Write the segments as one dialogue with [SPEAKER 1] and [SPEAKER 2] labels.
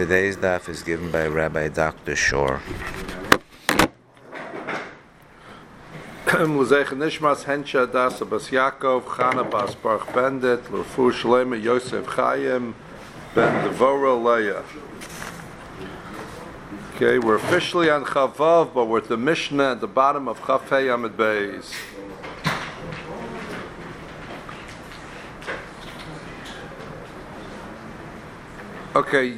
[SPEAKER 1] Today's daf is given by Rabbi Dr. Shore.
[SPEAKER 2] Nishmas Hensha Bas Yaakov, Chana Bas Baruch Bendit, L'fu Shalema Yosef Chaim, Ben. Okay, we're officially on Chavav, but we're at the Mishnah at the bottom of Chafei Amid Beis. Okay,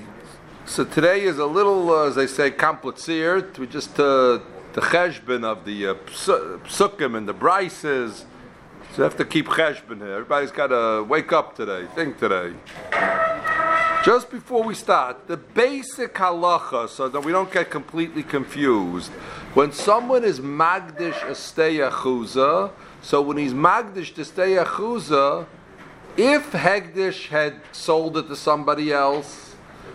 [SPEAKER 2] so today is a little, uh, as they say, complicated. We just uh, the cheshbon of the uh, psukim and the brises. So you have to keep cheshbon here. Everybody's got to wake up today, think today. Just before we start, the basic halacha, so that we don't get completely confused. When someone is magdish a chuza, so when he's magdish stay if Hegdish had sold it to somebody else,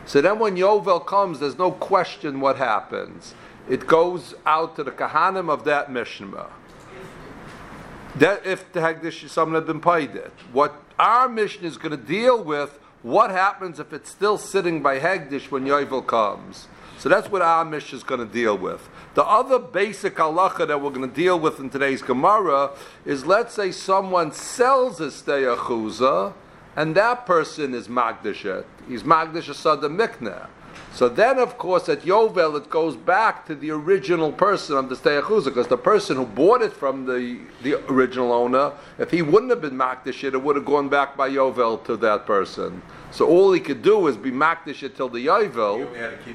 [SPEAKER 2] so then when Yovel comes, there's no question what happens. It goes out to the Kahanim of that Mishnah. That if the Hegdish someone had been paid it. What our mission is going to deal with, what happens if it's still sitting by Hagdish when Yovel comes. So that's what our mission is going to deal with. The other basic halacha that we're going to deal with in today's Gemara is let's say someone sells a steyachuza and that person is magdashet. He's magdash asada mikneh. So then, of course, at Yovel, it goes back to the original person of the Steyachuza, because the person who bought it from the, the original owner, if he wouldn't have been Makdish it, it would have gone back by Yovel to that person. So all he could do is be Makdish it till the Yovel.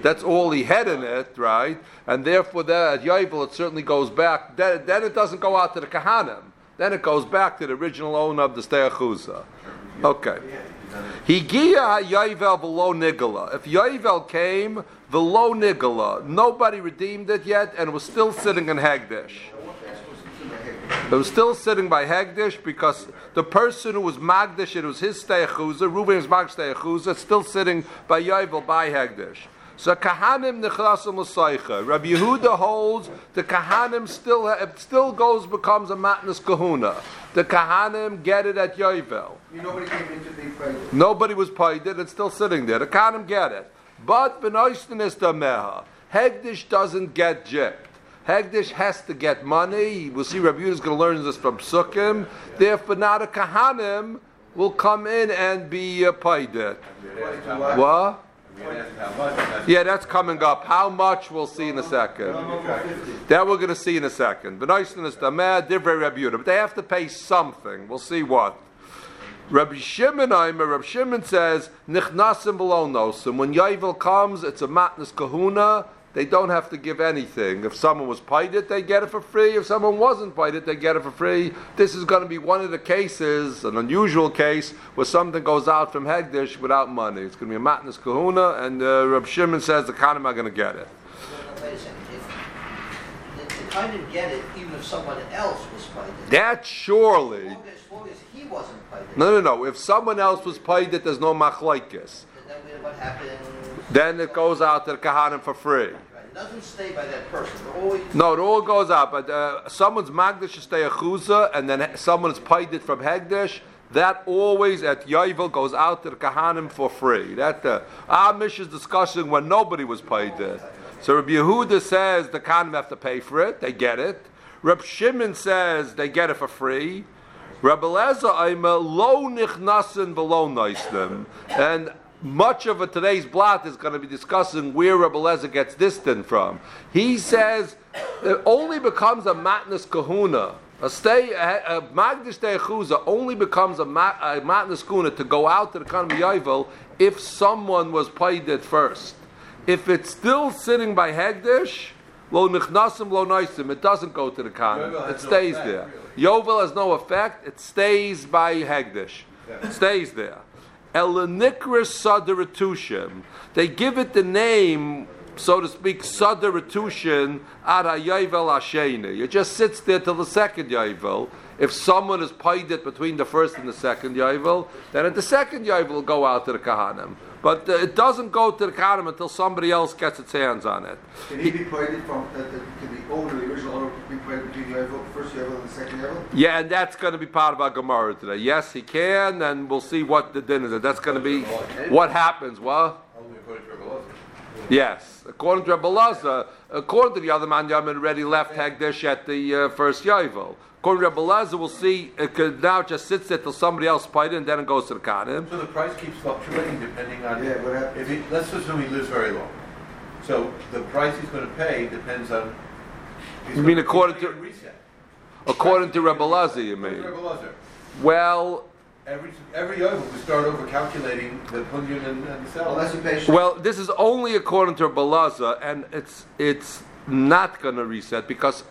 [SPEAKER 2] That's all he had in it, right? And therefore, that at Yovel, it certainly goes back. Then, then it doesn't go out to the Kahanim. Then it goes back to the original owner of the Steyachuza. Okay. Higia Yovel below Nigala. If Yovel came below Nigala, nobody redeemed it yet, and was still sitting in Hagdish. It was still sitting by Hagdish because the person who was Magdish, it was his Steyachuza, Reuben was Magdish Steyachuza, still sitting by Yovel by Hagdish. So Kahanim nechrasim l'saycha. Rabbi Yehuda holds the Kahanim still it still goes becomes a matnas kahuna. The Kahanim get it at Yovel.
[SPEAKER 3] Nobody came into the
[SPEAKER 2] Nobody was paid it. It's still sitting there. The Kahanim get it. But benoistin is the meha. Hegdish doesn't get gypped. Hegdish has to get money. We'll see Rabbi is going to learn this from Sukkim. Therefore, now the Kahanim will come in and be uh, paid it. What? Yeah, that's coming up. How much we'll see in a second. That we're going to see in a second. But But they have to pay something. We'll see what. Rabbi Shimon, Rabbi Shimon says, Nichnasim below nosim. When Yovel comes, it's a matnas kahuna they don't have to give anything. If someone was paid it, they get it for free. If someone wasn't paid it, they get it for free. This is going to be one of the cases, an unusual case, where something goes out from Hegdish without money. It's going to be a matnas kahuna, and uh, Reb Shimon says the Khanim are going to get it.
[SPEAKER 4] If, the Khanim get it even if someone else was paid it.
[SPEAKER 2] That surely.
[SPEAKER 4] As long as, as long as he wasn't paid it.
[SPEAKER 2] No, no, no. If someone else was paid it, there's no machlaikis.
[SPEAKER 4] Then what happens?
[SPEAKER 2] Then it goes out to the Kahanim for free.
[SPEAKER 4] Right. It doesn't stay by that person. Always
[SPEAKER 2] No, it all goes out. But uh, someone's magdish should stay a chuza, and then someone's paid it from hegdish. That always at Yovel goes out to the Kahanim for free. That uh, our mission is discussing when nobody was paid it. So Rabbi Yehuda says the Kahanim have to pay for it. They get it. Reb Shimon says they get it for free. Rabbi Lezer Aima lo nichnasin below them, and much of a, today's blot is going to be discussing where Rabbi Lezer gets distant from. He says it only becomes a matnas kahuna. A stay a, a magdish chuza only becomes a, mat, a matnas kahuna to go out to the of Yovel if someone was paid it first. If it's still sitting by hegdish, lo nichnasim lo noisim, it doesn't go to the khan. It stays no there. Really. Yovel has no effect. It stays by hegdish. Yeah. It stays there. Sadaratushin. They give it the name, so to speak, Sadaratushin at Yovel Asheni. It just sits there till the second Yovel. If someone has paid it between the first and the second Yovel, then at the second Yovel will go out to the Kahanim. But uh, it doesn't go to the Kahanim until somebody else gets its hands on it.
[SPEAKER 3] Can he, be paid from, uh, can the owner, the original owner, be paid between the first Yovel and the second Yovel?
[SPEAKER 2] Yeah, and that's going to be part of our Gemara today. Yes, he can, and we'll see what the din is. That's going to be what happens. Well, Yes, according to Lazar, according to the other man, Yamin already left Hagdish at the uh, first Yovel. According to Rebbe Lazar, we'll see uh, it could now just sits there till somebody else paid it and then it goes to the Kanim.
[SPEAKER 5] So the price keeps fluctuating depending on,
[SPEAKER 3] Yeah, what happens?
[SPEAKER 5] if he, let's assume he lives very long. So the price he's gonna pay depends on. he's
[SPEAKER 2] You mean according to-
[SPEAKER 5] gonna reset.
[SPEAKER 2] According to Rebbe Lazar, you mean?
[SPEAKER 5] to Rebbe Lazar.
[SPEAKER 2] Well,
[SPEAKER 5] Every, every Yovel we start over calculating the punyan and, and the sell.
[SPEAKER 3] Unless you
[SPEAKER 2] well, this is only according to Rebbe Lazar, and it's it's not going to reset because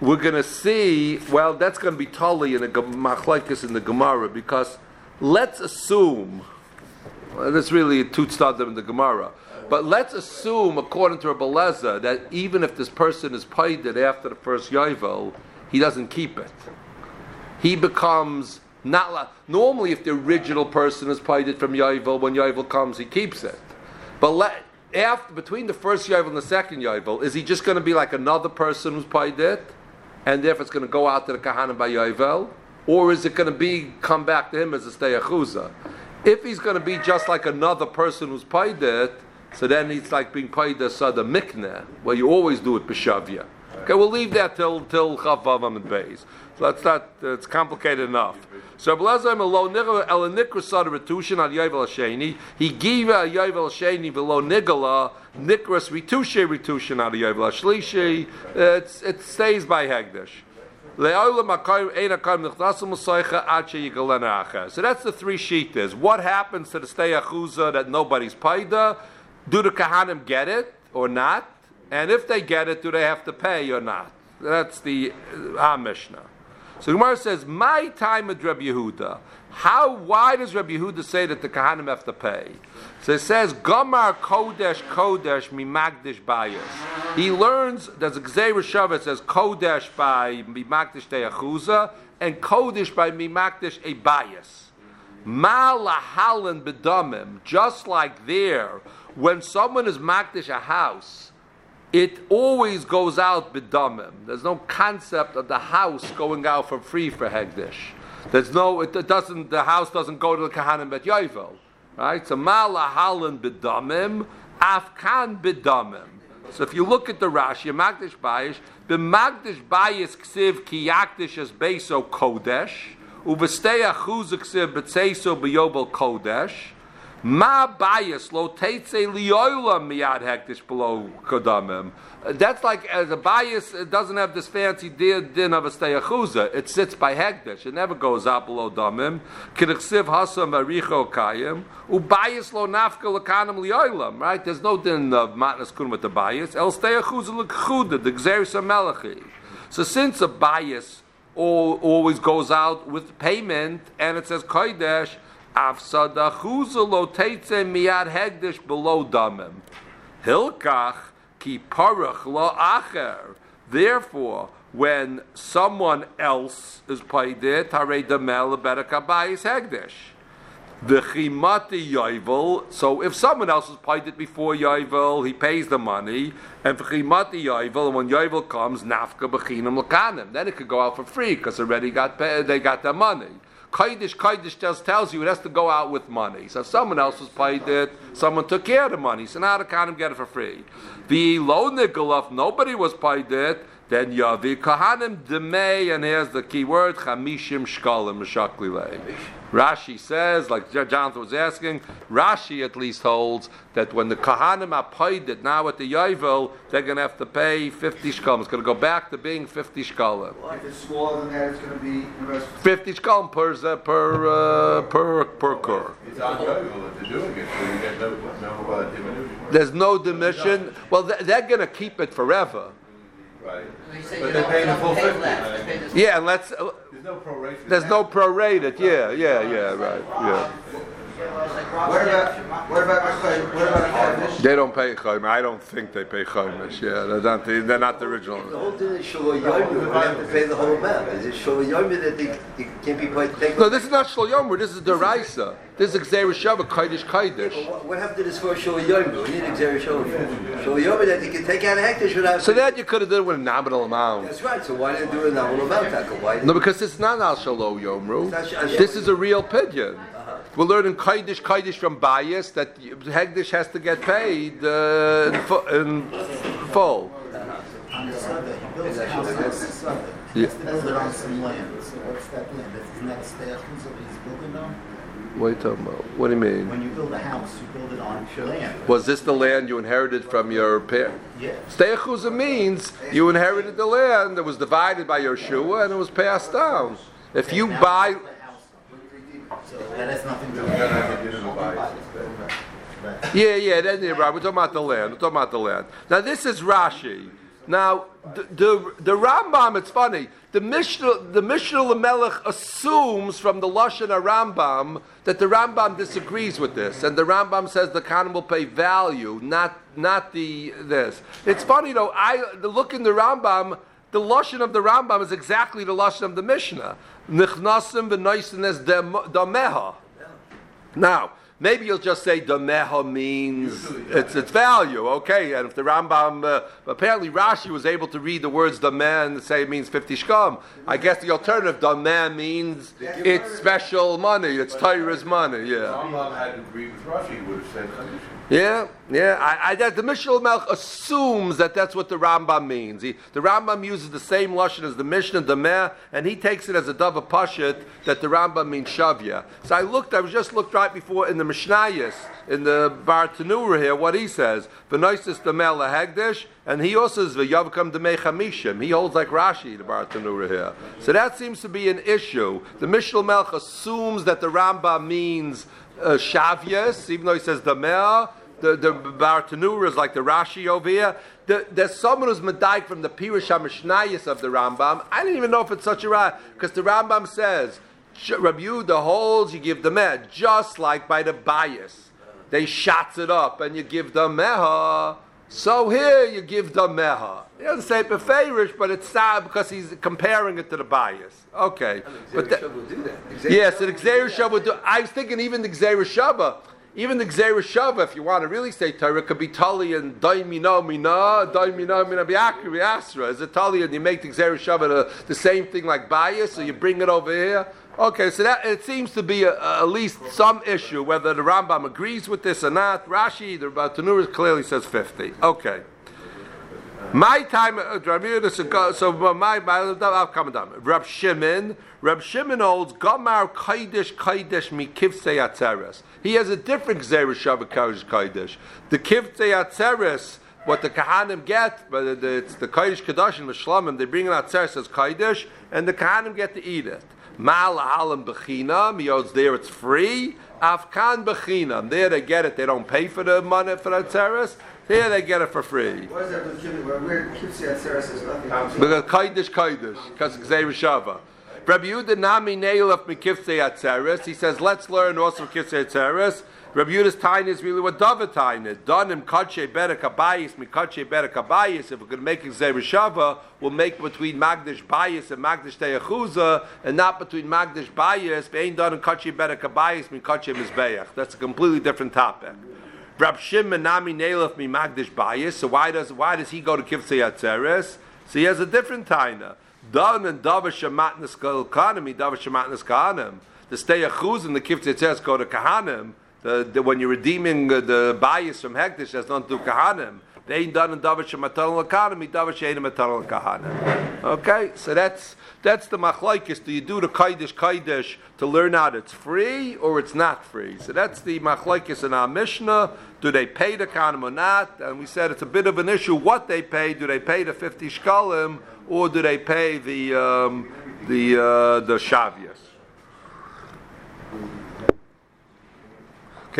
[SPEAKER 2] we're going to see. Well, that's going to be totally in the machlekes in the Gemara because let's assume. Well, that's really two stadim in the Gemara. But let's assume, according to Rebbe Lazar, that even if this person is paid it after the first Yovel, he doesn't keep it. He becomes not la- normally if the original person is paid it from Yovel, when Yovel comes, he keeps it. But let, after between the first Yovel and the second Yovel, is he just going to be like another person who's paid it, and therefore it's going to go out to the Kahanim by Yovel, or is it going to be come back to him as a steyachuza? If he's going to be just like another person who's paid it, so then it's like being paid as sada mikne, where you always do it b'shavya. Okay, we'll leave that till till chavavam and beis. That's not it's complicated enough. So Blazim elo nigla el nikra sada retushin al yovel hasheni. He gave a yovel hasheni below nigla nikras ritushe ritushin al yovel hashlishi. It's it stays by hegdish. So that's the three sheetas. What happens to the stay achuza that nobody's paida? Do the kahanim get it or not? And if they get it, do they have to pay or not? That's the uh, Mishnah. So Gemara says, "My time with Rabbi Yehuda. How? Why does Rabbi Yehuda say that the kahanim have to pay?" So it says, "Gomar kodesh kodesh mimagdish bayis." He learns. There's a Gzeir Shav. Says kodesh by mimagdish de'achuza and kodesh by mimagdish a bias. Ma lahalan bedamim. Just like there, when someone is magdish a house, it always goes out bedamim. There's no concept of the house going out for free for hegdish. There's no. It, it doesn't. The house doesn't go to the kahanim bet yovel. Right. So ma lahalan bedamim. Afkan bedamim. So if you look at the Rashi, Magdish Bayish, the Magdish Bayis ksiv ki yakdish as beso kodesh, uvestei achuz ksiv betzeso beyobel kodesh, ma Bayis lo teitze liyola miyad hektish below kodamim. That's like as a bias, it doesn't have this fancy din, of a steyachuza. It sits by hektish. It never goes out below damim. K'nechsiv hasam aricho kayim. Ubayis lo nafka lakanim liyolam. Right? There's no din of matnas kun with the bias. El steyachuza lekchuda the gzeris melachi. So since a bias always goes out with payment, and it says kodesh. Therefore, when someone else is paid it, hare damel berakabayis hegdish. The chimati yovel. So if someone else is paid it before yovel, he pays the money. And for chimati yovel, when yovel comes, nafka bechinam lakanim. Then it could go out for free because already got paid, they got their money. Kaidish, Kaidish just tells you it has to go out with money. So someone else was paid it, someone took care of the money. So now the kahanim get it for free. The low nikolov, nobody was paid it. Then yavi kahanim demei, and here's the key word: chamishim shkalim mishaklilei. Rashi says, like Jonathan was asking, Rashi at least holds that when the kahanim are paid it now at the yovel, they're going to have to pay fifty shkalim. It's going to go back to being fifty shkalim.
[SPEAKER 3] If it's smaller than that, it's going to be the rest.
[SPEAKER 2] 50 shkalim per per uh, per per kur.
[SPEAKER 5] It's on Yovel that they're doing it, so you get no, no uh, diminution.
[SPEAKER 2] There's no diminution. Well, they're going to keep it forever.
[SPEAKER 5] Right.
[SPEAKER 4] They
[SPEAKER 5] But
[SPEAKER 4] you
[SPEAKER 5] they pay the full 50.
[SPEAKER 4] left, they pay the-
[SPEAKER 2] Yeah, and let's. Uh,
[SPEAKER 5] There's no proration.
[SPEAKER 2] there's no prorated. Yeah, yeah, yeah. Right. Yeah.
[SPEAKER 4] It's like Rob
[SPEAKER 3] What
[SPEAKER 4] said,
[SPEAKER 3] about, what about, okay, what about a Kaddish?
[SPEAKER 2] They don't pay chayim. I don't think they pay chayimish. Yeah, they're not. The, they're not the
[SPEAKER 6] The
[SPEAKER 2] original.
[SPEAKER 6] whole thing is Shul Yomi, they have to pay the whole amount. Is it Shul Yomi that they, they can't be paid?
[SPEAKER 2] No, this is not shloyomer. Yomer. This is deraisa. This is Xer Shava Kaidish Kaidish.
[SPEAKER 6] What, what happened to this for Shul Yomi? We need Xer Shul Shul Yomi that you can take out a hectare without.
[SPEAKER 2] So that you could have done it with a nominal amount.
[SPEAKER 6] That's right. So why didn't do a nominal amount, Taka? Why?
[SPEAKER 2] No, because it's not al shalo yomru.
[SPEAKER 6] It's not sh-
[SPEAKER 2] This is a real We're learning Kaidish Kaidish from bias that Hegdish has to get paid uh, in, fu- in full.
[SPEAKER 7] On he builds a house on the survey. He has to build it on some land. What's that land? That's- Isn't that a stairs that he's building on?
[SPEAKER 2] What are you talking about? What do you mean?
[SPEAKER 7] When you build a house, you build it on your land.
[SPEAKER 2] Was this the land you inherited from your parents?
[SPEAKER 7] Yeah.
[SPEAKER 2] Steyachuza means you inherited the land that was divided by Yeshua and it was passed down. If you buy,
[SPEAKER 7] you build a house. So that has nothing to do with
[SPEAKER 5] gonna have to do the bias instead.
[SPEAKER 7] Right.
[SPEAKER 2] yeah, yeah, that's yeah, right. We're talking about the land. We're talking about the land. Now this is Rashi. Now the the, the Rambam. It's funny. The Mishnah, the Mishneh Lamelech assumes from the lashon Rambam that the Rambam disagrees with this, and the Rambam says the Khan will pay value, not not the this. It's funny though. I the look in the Rambam. The lashon of the Rambam is exactly the lashon of the Mishnah. Nichnasim v'noisines dameha. Now, maybe you'll just say Dameha means it's its value, okay? And if the Rambam, uh, apparently Rashi was able to read the words Dameh and say it means 50 shkam. I guess the alternative Dameh means it's special money, it's Torah's money, yeah.
[SPEAKER 5] Rambam had agreed with Rashi, would have said condition.
[SPEAKER 2] Yeah, yeah. I, I, that the Mishnah Melch assumes that that's what the Rambam means. He, the Rambam uses the same lashon as the Mishnah Dameh, and he takes it as a dava pashit that the Rambam means shavya. So I looked. I was just looked right before in the Mishnayos in the Bartenura here what he says. V'noisis Dameh lahegdish, and he also says v'yavkam Dameh chamishim. He holds like Rashi the Bartenura here. So that seems to be an issue. The Mishnah Melch assumes that the Rambam means uh, shavyas, even though he says the Dameh the the Bartenura is like the Rashi over here. The, there's someone who's medayik from the Pirush HaMishnayis of the Rambam. I didn't even know if it's such a right because the Rambam says Rabbi Yehuda holds you give the meh just like by the bias. They shots it up and you give the meha. So here you give the meha. He doesn't say beferish, but it's sad because he's comparing it to the bias. Okay, but that,
[SPEAKER 6] will do that.
[SPEAKER 2] Yes, the Shava would do. I was thinking even the Shava, even the Gzeir Shava, if you want to really say Torah, could be Tali and Daimino Mina, Daimino Mina Biakri Biasra. Is it Tali and you make the Gzeir Shava the, uh, the same thing like bias, so you bring it over here? Okay, so that it seems to be a, a- at least some issue whether the Rambam agrees with this or not. Rashi, the Tanur clearly says fifty. Okay. My time, so my, my, I'll come down. Rab Shimon, Rab Shimon holds, Gomar Kaidish Kaidish Mikivsei Atzeres. He has a different Gzeir Shavah Kaidish Kaidish. The Kivsei Atzeres, what the Kahanim get, but it's the Kaidish Kadashim, the Shlamim, they bring in Atzeres as Kaidish, and the Kahanim get to eat it. Mal Alam Bechinam, he holds there it's free. Afkan Bechinam, there they get it, they don't pay for the money for Atzeres. Here they get it for free.
[SPEAKER 3] What is that with Kibbutz? Where where Kibbutz Yatzera says nothing.
[SPEAKER 2] Because Kaidish Kaidish, because Gzeir Shava. Rabbi Yehuda Nami Neil of Mekifsei Atzeres. He says, let's learn also Mekifsei Atzeres. Rabbi Yehuda's time is really what David time is. Donim Kache Bere Kabayis, Mikache Bere Kabayis. If we're going to make Gzeir Shava, we'll make between Magdish Bayis and Magdish Teyachuza, and not between Magdish Bayis, Bein Donim Kache Bere Kabayis, Mikache Mizbeach. That's a completely different topic. Rab Shimon Nami Nelef mi Magdish Bayis. So why does why does he go to Kivsei Atzeres? So he has a different taina. Dan and Dava Shematnas Kahanim, Dava Shematnas Kahanim. The stay Achuz and the Kivsei Atzeres go to Kahanim. The, the, when you're redeeming uh, the bias from Hektish, that's not to Kahanim. They ain't done in Dava Shematan Kahanim, Dava Shein Matan Kahanim. Okay, so that's that's the machlaikis. Do you do the kaidish kaidish to learn out it's free or it's not free? So that's the machlaikis in our Mishnah. Do they pay the kanim or not? And we said it's a bit of an issue what they pay. Do they pay the fifty shkalim or do they pay the um, the uh, the shavias?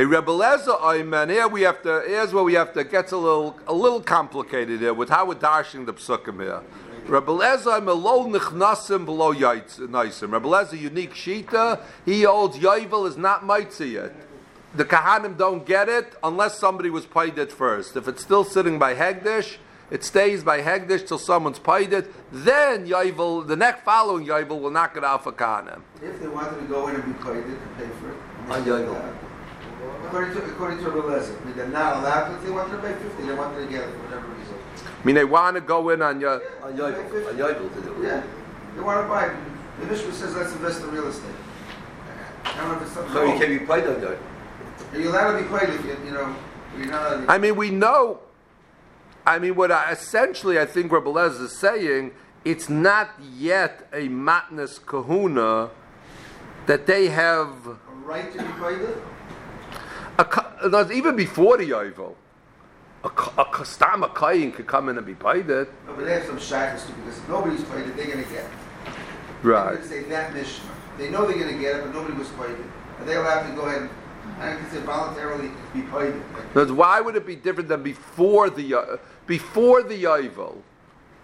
[SPEAKER 2] Okay, Rebbe Lezer. Here we have to. Here's where we have to. It gets a little a little complicated here with how we're dashing the psukim here. Rebbe Lezer lo nichnasim below yaitzim. Rebbe Lezer unique shita. He holds yovel is not mitzi yet. The kahanim don't get it unless somebody was paid it first. If it's still sitting by hegdish, it stays by hegdish till someone's paid it. Then yovel, the next following yovel will knock it off a kahanim.
[SPEAKER 3] If they wanted to go in and be paid, could pay for it.
[SPEAKER 6] On Yovel.
[SPEAKER 3] According to, according to Rebbe I mean, they're not allowed to, if they wanted to pay fifty, they wanted to get it for whatever reason.
[SPEAKER 2] I mean, they want to go in on your.
[SPEAKER 6] On Yovel, on Yovel to do it.
[SPEAKER 3] Yeah, they want to buy. The Mishnah says, let's invest in real estate. I don't know if it's something.
[SPEAKER 6] So you can't be paid on that.
[SPEAKER 3] Are you allowed to be paid if you, you know, you're not allowed to
[SPEAKER 2] I mean, we know. I mean, what I, essentially I think Rebbe Lezer is saying, it's not yet a matnas kahuna that they have.
[SPEAKER 3] a right to be paid it?
[SPEAKER 2] A, ka- no, even before the Yovel, a, ka- a kastam a kayin could come in and be paid it.
[SPEAKER 3] No, but they have some shackles too, because if nobody's paid it, they're gonna get it.
[SPEAKER 2] Right.
[SPEAKER 3] They're say that Mishnah. They know they're gonna get it, but nobody was paid it. Are they allowed to go ahead and, I can say voluntarily be paid it?
[SPEAKER 2] Because why would it be different than before the Yo- before the Yovel?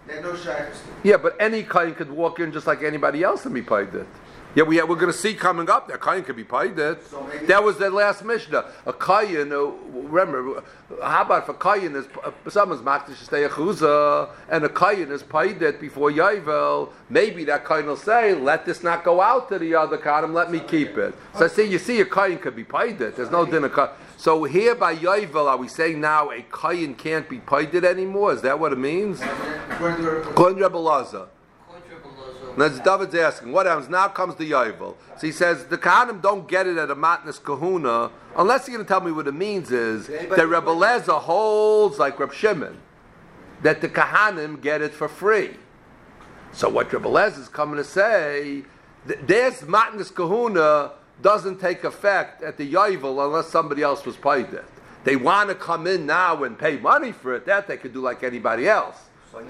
[SPEAKER 3] They have no to.
[SPEAKER 2] Yeah, but any kain could walk in just like anybody else and be paid it. Yeah, we, we're going to see coming up that kain could be paid it.
[SPEAKER 3] So
[SPEAKER 2] that was the last mishnah. A kain, uh, remember, how about if a kain is uh, someone's makdish stay a chuza and a kain is paid it before yavel? Maybe that kain will say, "Let this not go out to the other kanim. Let me keep it." So I see, you see, a kain could be paid it. There's no dinner kain. So here by yavel, are we saying now a kain can't be paid it anymore? Is that what it means?
[SPEAKER 3] According to their-
[SPEAKER 2] According to Rebbe Lazar.
[SPEAKER 4] Quadruple Lozo.
[SPEAKER 2] Now, David's asking, what happens? Now comes the Yovel. So he says, the Kahanim don't get it at a Matnas Kahuna, unless you're going to tell me what it means is that Rebbe Lezer holds, like Reb Shimon, that the Kahanim get it for free. So what Rebbe Lezer is coming to say, th- this Matnas Kahuna doesn't take effect at the Yovel unless somebody else was paid it. They want to come in now and pay money for it. That they could do like anybody else.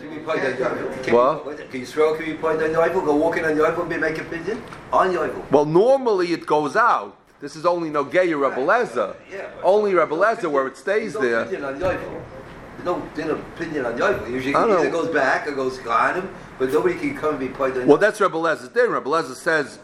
[SPEAKER 6] You can be paid. Can
[SPEAKER 2] What?
[SPEAKER 6] you- Can Yisrael can be paid on Yovel? Go walk in on Yovel and be make a pigeon? On Yovel.
[SPEAKER 2] Well, normally it goes out. This is only no gay Rebbe Lezer.
[SPEAKER 6] Yeah,
[SPEAKER 2] Only Rebbe Lezer where it stays there.
[SPEAKER 6] Pigeon on Yovel. There's no dinner pigeon on Yovel. Usually it either
[SPEAKER 2] know.
[SPEAKER 6] goes back or goes Kahanim, but nobody can come and be paid on
[SPEAKER 2] Well, that's Rebbe Lezer's din. Rebbe says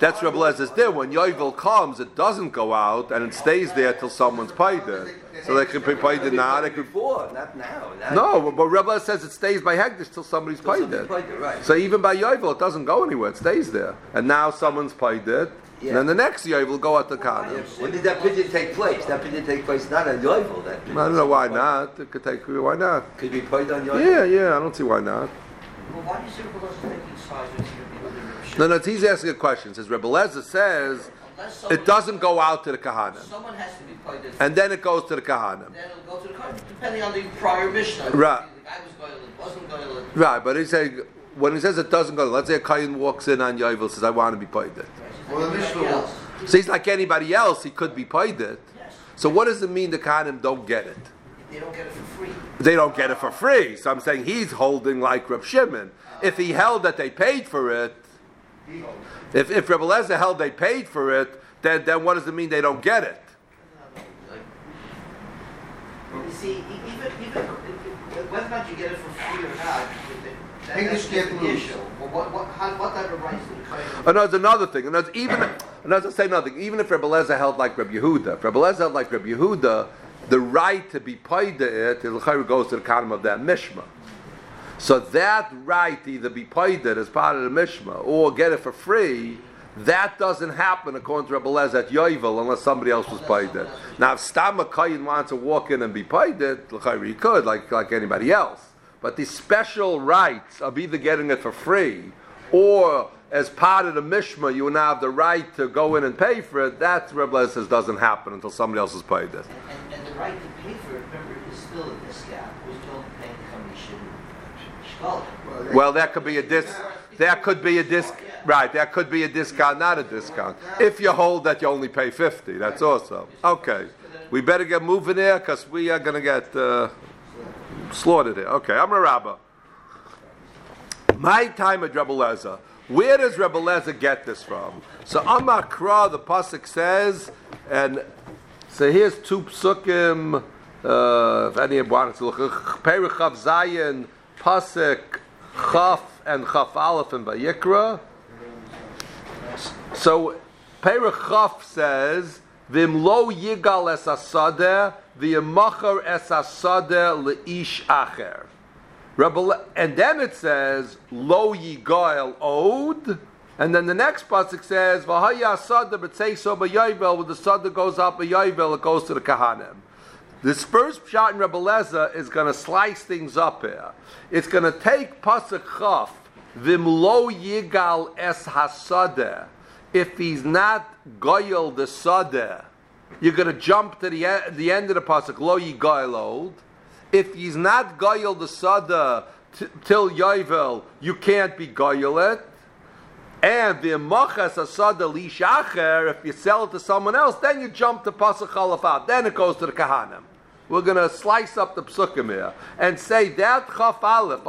[SPEAKER 2] that's Rebbe Lezer's din. When Yovel comes, it doesn't go out and it stays there till someone's paid it. So they can be paid it now. They could,
[SPEAKER 6] Before, not now. Now-
[SPEAKER 2] no, but Rebbe Lezer says it stays by Hegdish till somebody's paid
[SPEAKER 6] somebody
[SPEAKER 2] it.
[SPEAKER 6] right.
[SPEAKER 2] So even by Yovel, it doesn't go anywhere. It stays there. And now someone's paid it. And then the next Yovel will go out to
[SPEAKER 6] Yeah,
[SPEAKER 2] Kanim.
[SPEAKER 6] When did that pigeon take place? That pigeon take place not on Yovel. That
[SPEAKER 2] I don't know why not. It could take, why not?
[SPEAKER 6] Could be paid on Yovel.
[SPEAKER 2] Yeah, yeah, I don't see why not.
[SPEAKER 4] Well, why do you say Rebbe Lozo taking sides with you? With
[SPEAKER 2] No, no, he's asking a question. It says Rebbe Lezer says
[SPEAKER 4] someone-
[SPEAKER 2] it doesn't go out to the kahana.
[SPEAKER 4] Someone has to be paid. it.
[SPEAKER 2] and then it goes to the kahana.
[SPEAKER 4] Then it'll go to the court, depending on the prior Mishnah.
[SPEAKER 2] Right.
[SPEAKER 4] The guy was going, it wasn't going.
[SPEAKER 2] Right, but he's saying when he says it doesn't go, let's say a Kayin walks in on Yovel says I want to be paid it.
[SPEAKER 3] Well, the Mishnah.
[SPEAKER 2] So he's like anybody else, he could be paid it.
[SPEAKER 4] Yes.
[SPEAKER 2] So what does it mean the Kahanim don't get it?
[SPEAKER 4] They don't get it for free.
[SPEAKER 2] They don't get it for free. So I'm saying he's holding like Reb Shimon. If he held that they paid for it, if if Rebbe Lezer held they paid for it, then then what does it mean they don't get it?
[SPEAKER 4] You see, even, even, whether or not you get it for free or not, that-
[SPEAKER 3] English
[SPEAKER 4] that's
[SPEAKER 3] can't
[SPEAKER 4] the
[SPEAKER 3] lose.
[SPEAKER 4] issue. Well, what, what, how, what type of rights do the claim?
[SPEAKER 2] Oh, no, it's another thing. And that's even, and that's to say nothing. Even if Rebbe Lezer held like Rebbe Yehuda, if Rebbe Lezer held like Rebbe Yehuda, the right to be paid to it, the L'chayr goes to the column of that mishma. So that right to either be paid as part of the mishma or get it for free, that doesn't happen according to Rebbe Lezer at Yovel unless somebody else was paid it. Now, if Stam Kayin wants to walk in and be paid it, he could, like like anybody else. But the special rights of either getting it for free or as part of the Mishma, you now have the right to go in and pay for it. That Rebbe Lezer says doesn't happen until somebody else has paid it.
[SPEAKER 4] And, and right to pay for it, remember, is still a discount. We're still paying the company shouldn't.
[SPEAKER 2] Well, that could be a dis. That could be a disc. Right, that could be a discount, not a discount. If you hold that you only pay fifty, that's also okay. We better get moving there because we are going to get uh, slaughtered here. Okay, I'm a rabbi. My time at Rebbe. Where does Rebbe get this from? So Amakra, the pasuk says, and so here's two psukim. Uh, if any of want to look, Perichav Zayin, pasuk Chaf and Chaf Aleph and Vayikra. So Perichav says, Vim lo yigal es asadeh, v'yemachar es asadeh leish acher. And then it says lo yigael od, and then the next pasuk says v'haya sada b'tzeiso b'yovel. When the sada goes up b'yovel, it goes to the kahanim. This first shot in Rebbe Lezer is going to slice things up here. It's going to take pasuk chaf v'im lo yigal es hasada if he's not goyel the sadeh, you're going to jump to the, e- the end of the pasuk, lo. If he's not goyel the sadeh t- till yovel, you can't be goyel it. And the machas asada lishacher, if you sell it to someone else, then you jump to pasuk chalafat. Then it goes to the kahanim. We're going to slice up the psukim here and say that chaf aleph,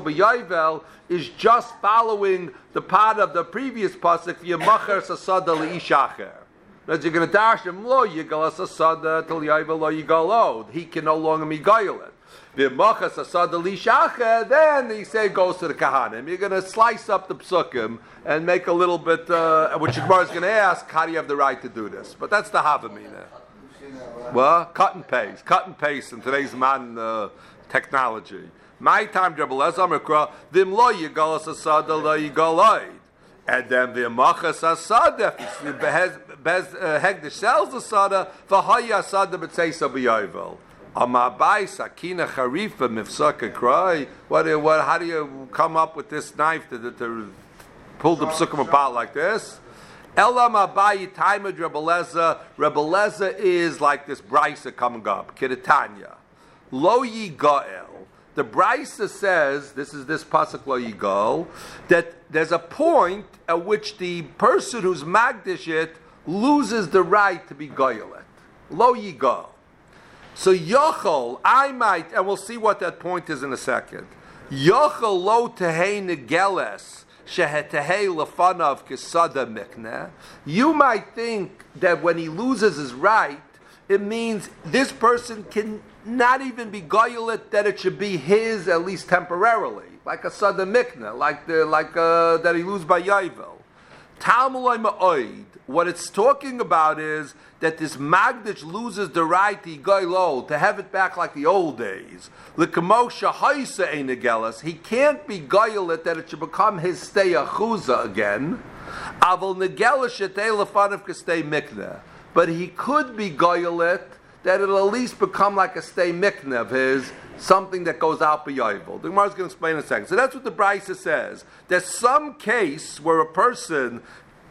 [SPEAKER 2] b'yovel, is just following the part of the previous pasuk, v'yamachar asada lishacher. That you're going to dash him lo yigal asada till yovel lo yigalod. He can no longer be it. V'machas asada lishacher, then he say goes to the kahanim. You're going to slice up the psukim and make a little bit, uh, which Gemara is going to ask, how do you have the right to do this? But that's the havamina. Well, cut and paste, cut and paste in today's modern uh, technology. My time, Rebbe Lezer Mikra, vim lo yigalas asada lo yigaloid. And then the machas asada, uh, hegdish sells asada, v'haya asada b'tzeisa b'yovel. Amabai sakina charifa mifsaka cry. What? What? How do you come up with this knife to, to pull the psukim apart like this? Elam abayi taimad Rebeleza. Rebeleza is like this brisa coming up. Kiritanya. Lo yi gael. The brisa says, this is this pasuk lo yi gael, that there's a point at which the person who's magdish it loses the right to be goyelet. Lo yi gael. So yochel, I might, and we'll see what that point is in a second. Yochel lo tehei negeles kisada. You might think that when he loses his right, it means this person can not even be goyelet that it should be his at least temporarily, like a sada mikne, like the like uh, that he lose by yavel. Talmulay ma'oid. What it's talking about is that this Magdish loses the right to goylo to have it back like the old days. He can't be goyelet that it should become his stay achuza again. Aval mikne. But he could be goyelet that it'll at least become like a stay mikne of his, something that goes out b'yovel. The Gemara is going to explain in a second. So that's what the Brisa says. There's some case where a person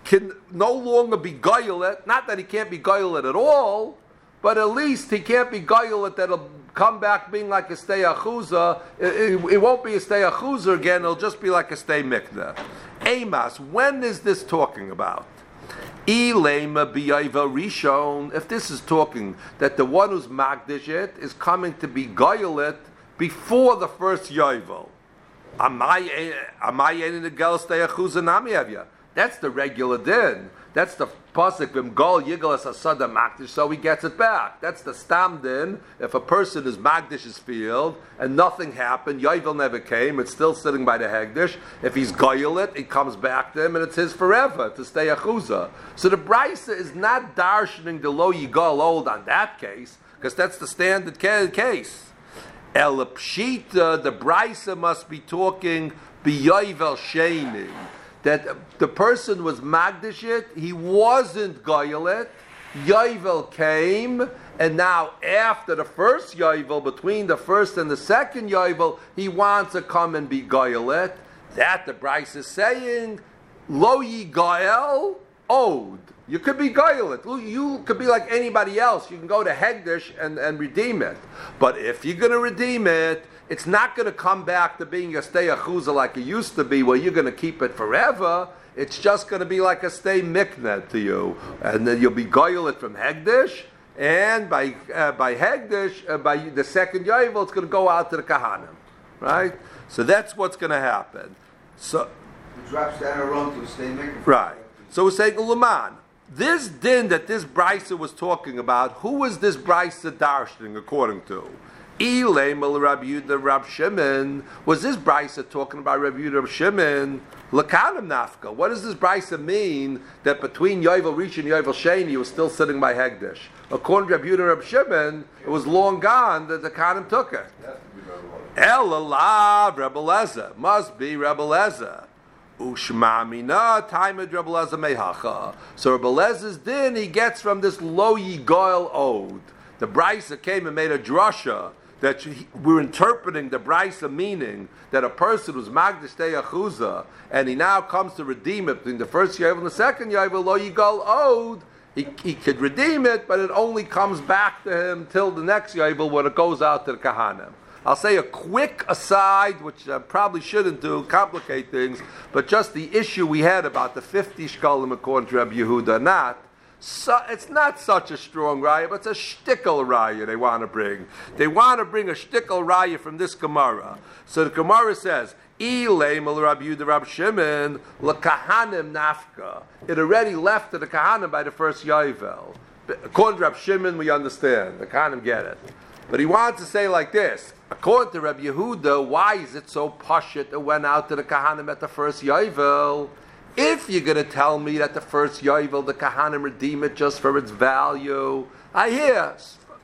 [SPEAKER 2] can no longer be goyelet, not that he can't be goyelet at all, but at least he can't be goyelet that'll come back being like a stay achuza. It, it, it won't be a stay achuza again, it'll just be like a stay mikna. Amos, when is this talking about? Ilema biyayva rishon. If this is talking that the one who's magdish it is coming to be goyelet before the first yovel. That's the regular din. That's the pasuk vim gol yigalas asada magdish, so he gets it back. That's the stam din. If a person is magdish's field and nothing happened, yovel never came, it's still sitting by the hegdish. If he's goyel it, it comes back to him and it's his forever to stay achuza. So the brisa is not darshaning the lo yigal old on that case because that's the standard case. El the brisa must be talking biyovel sheni that the person was magdishit, he wasn't goyelet, Yovel came, and now after the first Yovel, between the first and the second Yovel, he wants to come and be goyelet. That the Brisa is saying, Lo ye goyel. You could be goyelet. You could be like anybody else. You can go to Hegdish and, and redeem it. But if you're going to redeem it, it's not going to come back to being a stay achuza like it used to be, where you're going to keep it forever. It's just going to be like a stay miknet to you, and then you'll be goyelet from Hegdish, and by uh, by Hegdish, uh, by the second yovel, it's going to go out to the kahanim, right? So that's what's going to happen. So
[SPEAKER 3] It drops down a run to stay making.
[SPEAKER 2] Right. So we're saying Laman. This din that this Brisa was talking about, who was this Brisa darshaning according to? Elem Rabbi Yudah Rab Shimon. Was this Brisa talking about Rabbi Yudah Rab Shimon? Lakanim Nafka. What does this Brisa mean that between Yovel Rishon and Yovel Sheni he was still sitting by Hegdish? According to Rabbi Yudah Rab Shimon, it was long gone that the Kanim took it. El Alav Rebbe Lezer. Must be Rebbe Lezer. Ushmamina Taimid Rebbe Lezer Mehacha. So Rebbe Lezer's din he gets from this Lo Yigoel Ode. The Brisa came and made a drasha that you- we're interpreting the brisa meaning that a person who's magdish achuza and he now comes to redeem it between the first yovel and the second yovel, lo yigal owed. He, he could redeem it, but it only comes back to him till the next yovel when it goes out to the kahanim. I'll say a quick aside, which I probably shouldn't do, complicate things, but just the issue we had about the 50 shkalim according to Rabbi Yehuda, not. So, it's not such a strong raya, but it's a shtickle raya they want to bring. They want to bring a shtickle raya from this Gemara. So the Gemara says, Shimon nafka. It already left to the kahanim by the first yovel. According to Rab Shimon, we understand. The kahanim get it. But he wants to say like this. According to Rabbi Yehuda, why is it so pashit it went out to the kahanim at the first yovel? If you're going to tell me that the first yovel, the kahanim redeem it just for its value, I hear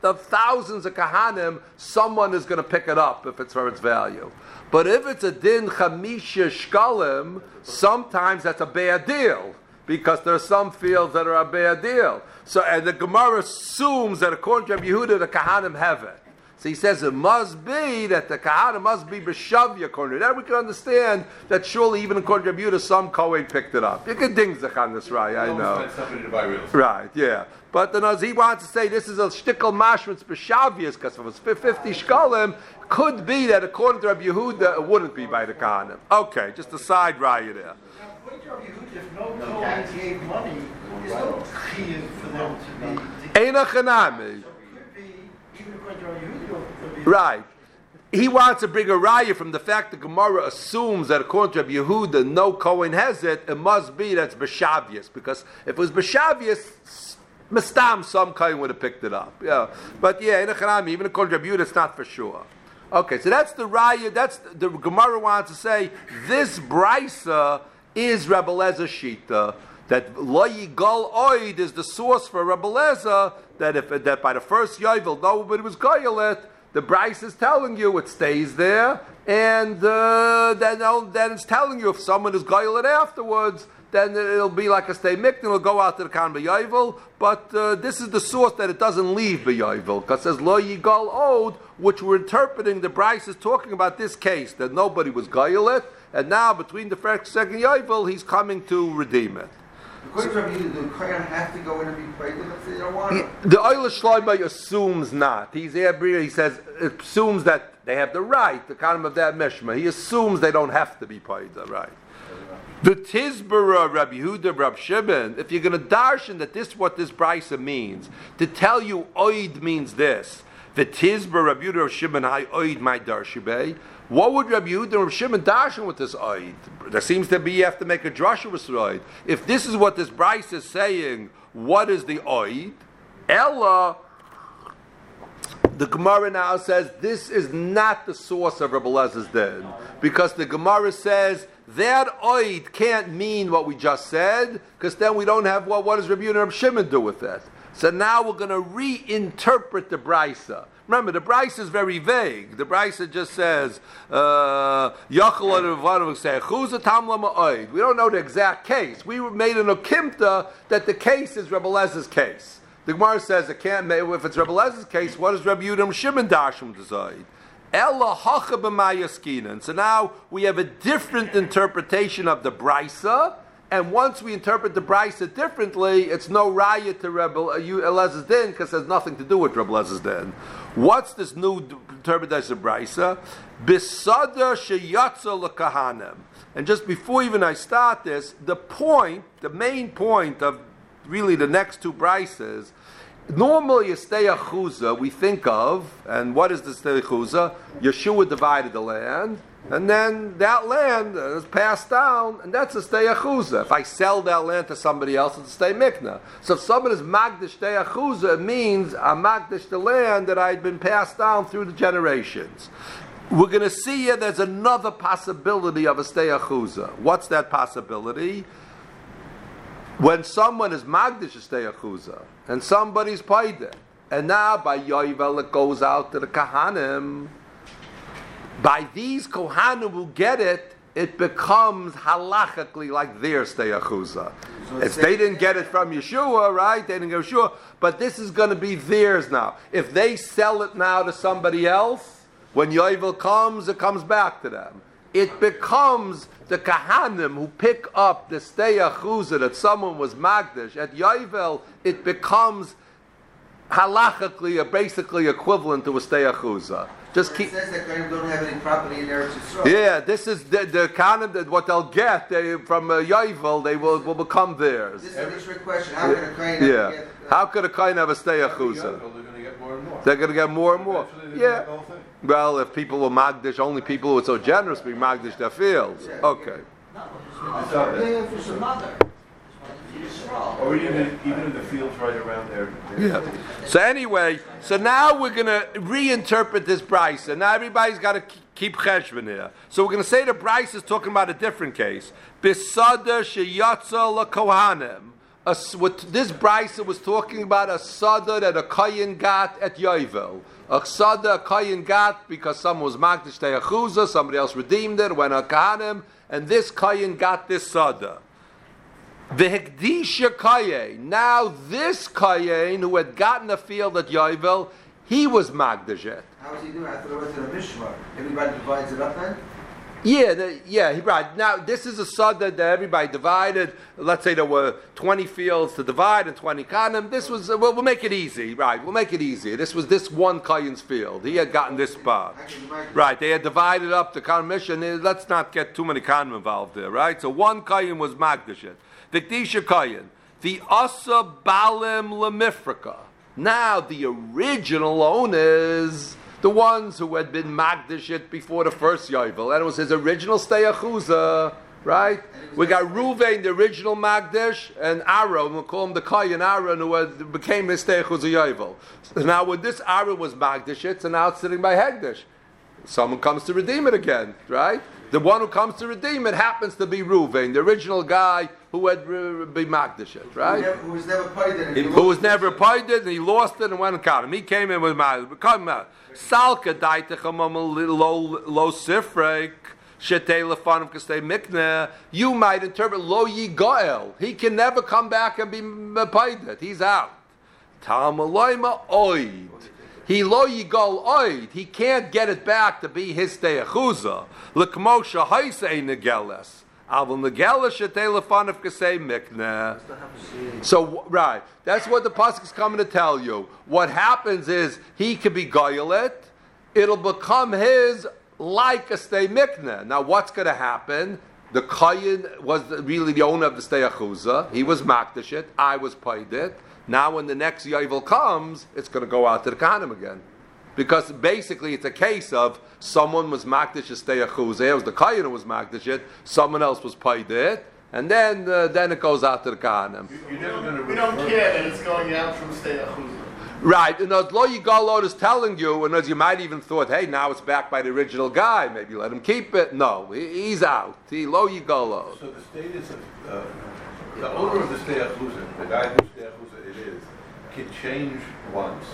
[SPEAKER 2] the thousands of kahanim, someone is going to pick it up if it's for its value. But if it's a din chamisha shkalim, sometimes that's a bad deal because there are some fields that are a bad deal. So, and the Gemara assumes that according to Yehuda, the kahanim have it. So he says it must be that the kahana must be b'shavya according to that. We can understand that surely even according to Rabbi Yehuda, some Kohen picked it up. You can ding on this, right? I know.
[SPEAKER 5] find somebody to buy real estate.
[SPEAKER 2] Right, yeah. But the as he wants to say this is a shtickle mashmitz b'shavias because if it was 50 shkalim, could be that according to Rabbi Yehuda, it wouldn't be by the kahanim. Okay, just a side raya there.
[SPEAKER 8] If no Kohen gave money, there's no for them to be.
[SPEAKER 2] Eina chanami. Right. He wants to bring a raya from the fact that Gemara assumes that according to Yehuda, no Kohen has it. It must be that's Beshavius because if it was Beshavius, Mistam, some Kohen would have picked it up. Yeah, but yeah, in a Chanami, even according to Yehuda, it's not for sure. Okay, so that's the raya. That's the, the Gemara wants to say this brisa is Rabbi shita that lo yigal oid is the source for Rabbi that if that by the first yovel nobody was goyelet. The Brisa is telling you it stays there, and uh, then, then it's telling you if someone is goyel it afterwards, then it'll be like a stay miktin, it'll go out to the kan b'yovel. But uh, this is the source that it doesn't leave b'yovel, because it says lo yigal od, which we're interpreting. The Brisa is talking about this case that nobody was goyel it, and now between the first and second yovel, he's coming to redeem it.
[SPEAKER 3] The Kohen have to go in and be
[SPEAKER 2] Shloimeh assumes not. He's he says assumes that they have the right, the kind of that mishma. He assumes they don't have to be paid the right. The Tizbara Rabbi Yehuda Rabbi Shimon, if you're going to darshan that this what this brisa means, to tell you oid means this. The Tizbara Rabbi Yehuda Rabbi Shimon I oid my darshibei. What would Rabbi Yehuda and Rabbi Shimon darshan with this oid? There seems to be you have to make a drasha with oid. If this is what this Brisa is saying, what is the oid? Ella the Gemara now says this is not the source of Rabbi Lezer's din. Because the Gemara says that oid can't mean what we just said, because then we don't have what, what does Rabbi Yehuda and Rabbi Shimon do with it? So now we're going to reinterpret the Brisa. Remember, the Brisa is very vague. The Brisa just says, uh. We don't know the exact case. We made an okimta that the case is Rabbi Lezer's case. The Gemara says it can't if it's Rebbe Lezer's case, what does Rebbe Yudam Shimon Dashim decide? So now we have a different interpretation of the brisa, and once we interpret the brisa differently, it's no raya to Rebbe Lezer's din because it has nothing to do with Rebbe Lezer's din. What's this new interpretation of brisa? Bisada sheyatza lekahanim. And just before even I start this, the point, the main point of really the next two brises. Normally, a stay chuza we think of, and what is the chuza? Yeshua divided the land, and then that land is passed down, and that's a stay chuza. If I sell that land to somebody else, it's a stay mikna. So if someone is magdish stay chuza, it means I magdish the land that I had been passed down through the generations. We're going to see here there's another possibility of a stay chuza. What's that possibility? when someone is magdish a stay achuza and somebody's paid it, and now by yoivel it goes out to the kahanim. By these kohanim who get it it becomes halachically like their stay achuza.
[SPEAKER 3] So
[SPEAKER 2] If they didn't get it from Yeshua, right? They didn't go Yeshua, but this is going to be theirs now. If they sell it now to somebody else, when Yovel comes, it comes back to them. It becomes the kahanim who pick up the stay achuza that someone was magdish at Yovel. It becomes halachically, or basically equivalent to a stay achuza. Just
[SPEAKER 3] It
[SPEAKER 2] keep.
[SPEAKER 3] says that Kohanim don't have any property in Eretz
[SPEAKER 2] Yeah, this is the, the kind of what they'll get they, from uh, Yovel. They will, will become theirs.
[SPEAKER 3] This is a trick question. How can a Kohen
[SPEAKER 2] Yeah.
[SPEAKER 3] get? uh,
[SPEAKER 2] How could a kind have a stay
[SPEAKER 5] Every
[SPEAKER 2] achuza?
[SPEAKER 5] They're gonna get more and more.
[SPEAKER 2] They're going to get more and more.
[SPEAKER 5] Eventually, they're gonna
[SPEAKER 2] Yeah.
[SPEAKER 5] get the whole thing.
[SPEAKER 2] Well, if people were magdish, only people who are so generous be magdish their fields. Okay.
[SPEAKER 5] Or even, even in the fields right around there.
[SPEAKER 2] Yeah. So anyway, so now we're going to reinterpret this Brisa, and now everybody's got to keep cheshbon here. So we're going to say the Brisa is talking about a different case. Bisada sheyatza What this Brisa was talking about a sada that a kohen got at Yovel. A sada a kohen got because someone was te'achuza, somebody else redeemed it, went a kahanim, and this kohen got this sada. V'hekdisha kaye. Now this kayin who had gotten a field at Yovel, he was magdashet.
[SPEAKER 3] was he doing? I thought it went to the Mishmar. Everybody divides it up then?
[SPEAKER 2] Yeah, the, yeah, he right. Now this is a sod that everybody divided. Let's say there were twenty fields to divide and twenty kanim. This was uh, well, we'll make it easy, right? We'll make it easy. This was this one kayin's field. He had gotten this spot.
[SPEAKER 3] I can divide
[SPEAKER 2] Right, they had divided up the Kanim mission. Let's not get too many Kanim involved there, right? So one Kayin was Magdashet. Vikdisha Kayin. The Asa Balim Lemifrika. Now, the original owners, the ones who had been Magdashet before the first Yovel, and it was his original Steyachuza, right? We got Ruvain, the original Magdash, and Aaron, we'll call him the Kayin Aaron, who had, became his Steyachuza Yovel. So now, when this Aaron was Magdashet, so now it's sitting by Hegdash someone comes to redeem it again, right? The one who comes to redeem it happens to be Ruvain, the original guy who had uh, been Magdashet,
[SPEAKER 3] Who,
[SPEAKER 2] right?
[SPEAKER 3] who was never paid it.
[SPEAKER 2] Who was never paid it and he lost it and went and caught him. He came in with my come out. Salka daitechamam low low sifrek. Shetei lefanim kastei mikne. You might interpret lo yigael. He can never come back and be paid it. He's out. Talmaloima oid. He lo yigal oid. He can't get it back to be his teachuza. L'kmosha haisei negeles. Mikne. So right, that's what the pasuk is coming to tell you. What happens is he could be goyelet, it'll become his like a stay mikna. Now what's going to happen? The koyin was really the owner of the stay achuza. He was makdashit. I was paid it. Now when the next yovel comes, it's going to go out to the kahanim again. Because basically it's a case of someone was makdish a stay achuza. It was the koyin who was makdashit. Someone else was paid it. And then, uh, then it goes out to the kahanim.
[SPEAKER 5] You're never gonna.
[SPEAKER 8] We don't care that it's going out from State Achuzah.
[SPEAKER 2] Right, and as Lo Yigalot is telling you, and as you might even thought, hey, now it's back by the original guy, maybe let him keep it. No, he- he's out. He Lo Yigalot.
[SPEAKER 5] So the status of, uh, the owner of the Stei Achuzah, the guy whose Stei Achuzah it is, can change once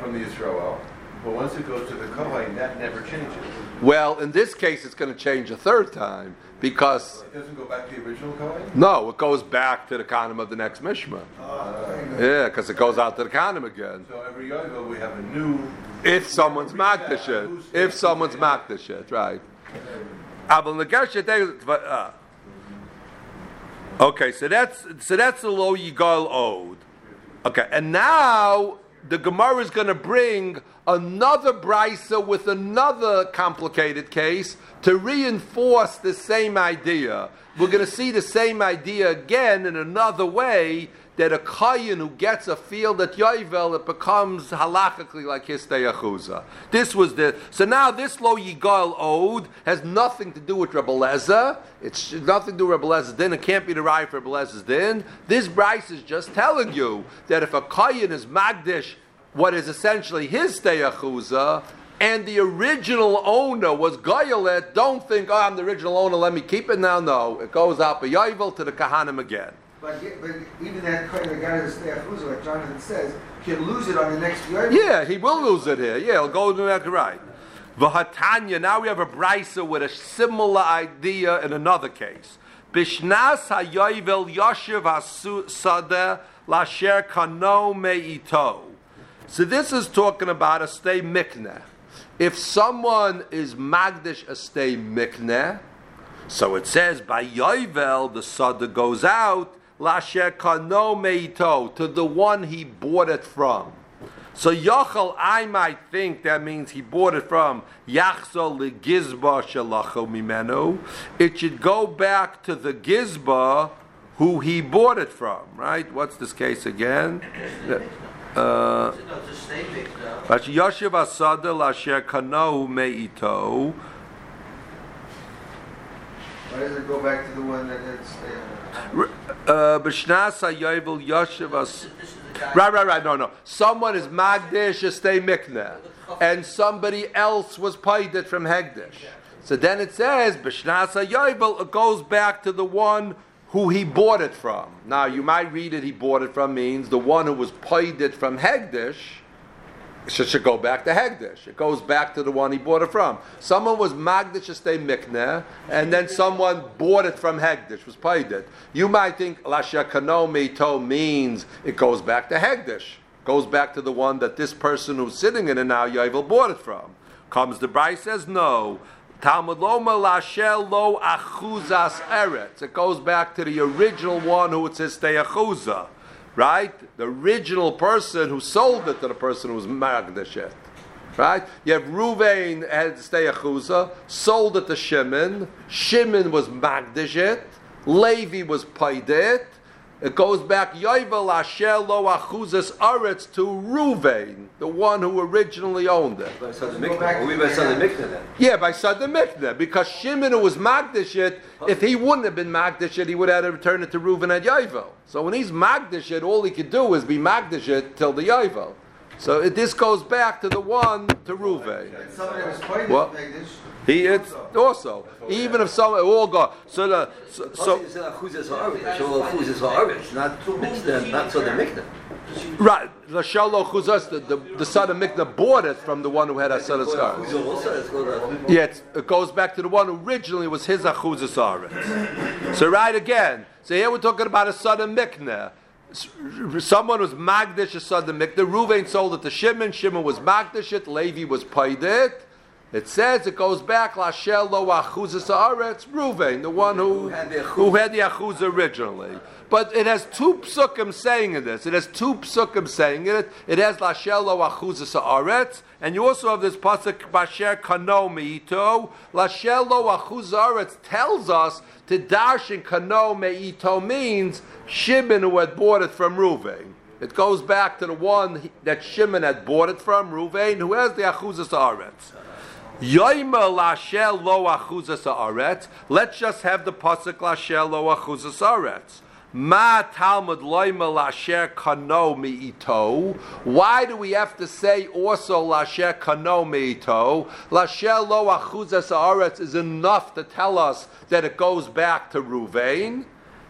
[SPEAKER 5] from the Israel, but once it goes to the Kohen, that never changes.
[SPEAKER 2] Well, in this case, it's going to change a third time because
[SPEAKER 5] It doesn't go back to the original Kohen?
[SPEAKER 2] no, it goes back to the Kanim of the next Mishma. Yeah, because it goes out to the Kanim again.
[SPEAKER 5] So every year we have a new,
[SPEAKER 2] If someone's Makdashit, if someone's Makdashit, right. Abel Nagershet, they- uh, Okay, so that's so that's the low yigal ode. Okay, and now the Gemara is going to bring another brisa with another complicated case to reinforce the same idea. We're going to see the same idea again in another way that a kayin who gets a field at Yovel, it becomes halachically like his teyachuza. This was the so now this lo yigal ode has nothing to do with Rebbe. It's nothing to do with Rebbe din. It can't be derived from Rebbe Lezer's din. This Brisa is just telling you that if a kayin is magdish, what is essentially his teyachuza. And the original owner was Goyelet. Don't think, oh, I'm the original owner, let me keep it now. No, it goes out by Yovel to the Kahanim again.
[SPEAKER 3] But, but even that Kohen, the guy who's stay Achuzah, like Jonathan says, can lose it on the next year.
[SPEAKER 2] Yeah, he will lose it here. Yeah, he'll go to that right. Vahatanya, now we have a brisa with a similar idea in another case. Bishnas hayoivel yoshev sadeh lasher kano meito. So this is talking about a stay mikneh. If someone is magdish a stay mikneh, so it says by yoivel the sadeh goes out lasher kano meito to the one he bought it from. So Yochel, I might think that means he bought it from Yachzol legizba shalacho mimenu. It should go back to the gizba who he bought it from, right? What's this case again? Uh, Yoshev asada lasher meito.
[SPEAKER 3] Why does it go back to the one that it's?
[SPEAKER 2] Uh, Uh, B'shnas hayovel Yoshev. Right, right, right. No, no. Someone is Magdish a stay mikneh, and somebody else was paid it from Hegdish. So then it says B'shnas hayovel. It goes back to the one who he bought it from. Now you might read it. He bought it from means the one who was paid it from Hegdish should, should go back to Hegdish. It goes back to the one he bought it from. Someone was Magdish stay Mikneh, and then someone bought it from Hegdish, was paid it. You might think Lashakano Mito means it goes back to Hegdish. Goes back to the one that this person who's sitting in it now, Yovel, bought it from. Comes the Brisa says no. Talmud Loma Lashel Lo Achuzas Eretz. It goes back to the original one who it says stay Achuzah right? The original person who sold it to the person who was Magdashet. Right? You have Ruvain had to stay a chuza, sold it to Shimon. Shimon was Magdashet. Levi was Paidet. It goes back Yoivel Asher Lo Achuzas Aretz to Ruvain, the one who originally owned it.
[SPEAKER 6] By Sada We by Sada then.
[SPEAKER 2] Yeah, by Sada because Shimon who was Magdashit, if he wouldn't have been Magdashit, he would have had to return it to Reuven at Yovel. So when he's Magdashit, all he could do is be Magdashit till the Yovel. So it, this goes back to the one to Reuven.
[SPEAKER 3] Somebody was paid
[SPEAKER 2] What?
[SPEAKER 3] To make this.
[SPEAKER 2] He it's also even if some all go so the so, so
[SPEAKER 6] So, Ha'aretz. So Ha'aretz, not not Sada Mikneh.
[SPEAKER 2] right the Chuzas the, the, the son of Mikna bought it from the one who had a son of scars.
[SPEAKER 6] Achuzah also, it's called a...
[SPEAKER 2] Yeah, it's, it goes back to the one who originally was his achuzas. So right again. So here we're talking about a son of Mikneh. Someone was Magdish a son of Mikneh. Ruvain sold it to Shimon. Shimon was Magdish it. Levi was paid it. It says it goes back Lashel lo achuzas aretz. Ruvain, the one who
[SPEAKER 6] had the
[SPEAKER 2] who had the achuz originally. But it has two psukim saying in this. It has two psukim saying in it. It has Lashel lo achuzas aretz, and you also have this pasuk Basher kano meito. Lashel lo achuz aretz tells us to darshan kano meito means Shimon who had bought it from Ruvain. It goes back to the one that Shimon had bought it from Ruvain, who has the achuzas achuzas haaretz. Let's just have the pasuk lashel lo achuzas haaretz. Ma Talmud loima lasher kano miito. Why do we have to say also lasher kano miito? Lashel lo achuzas haaretz is enough to tell us that it goes back to Ruvain.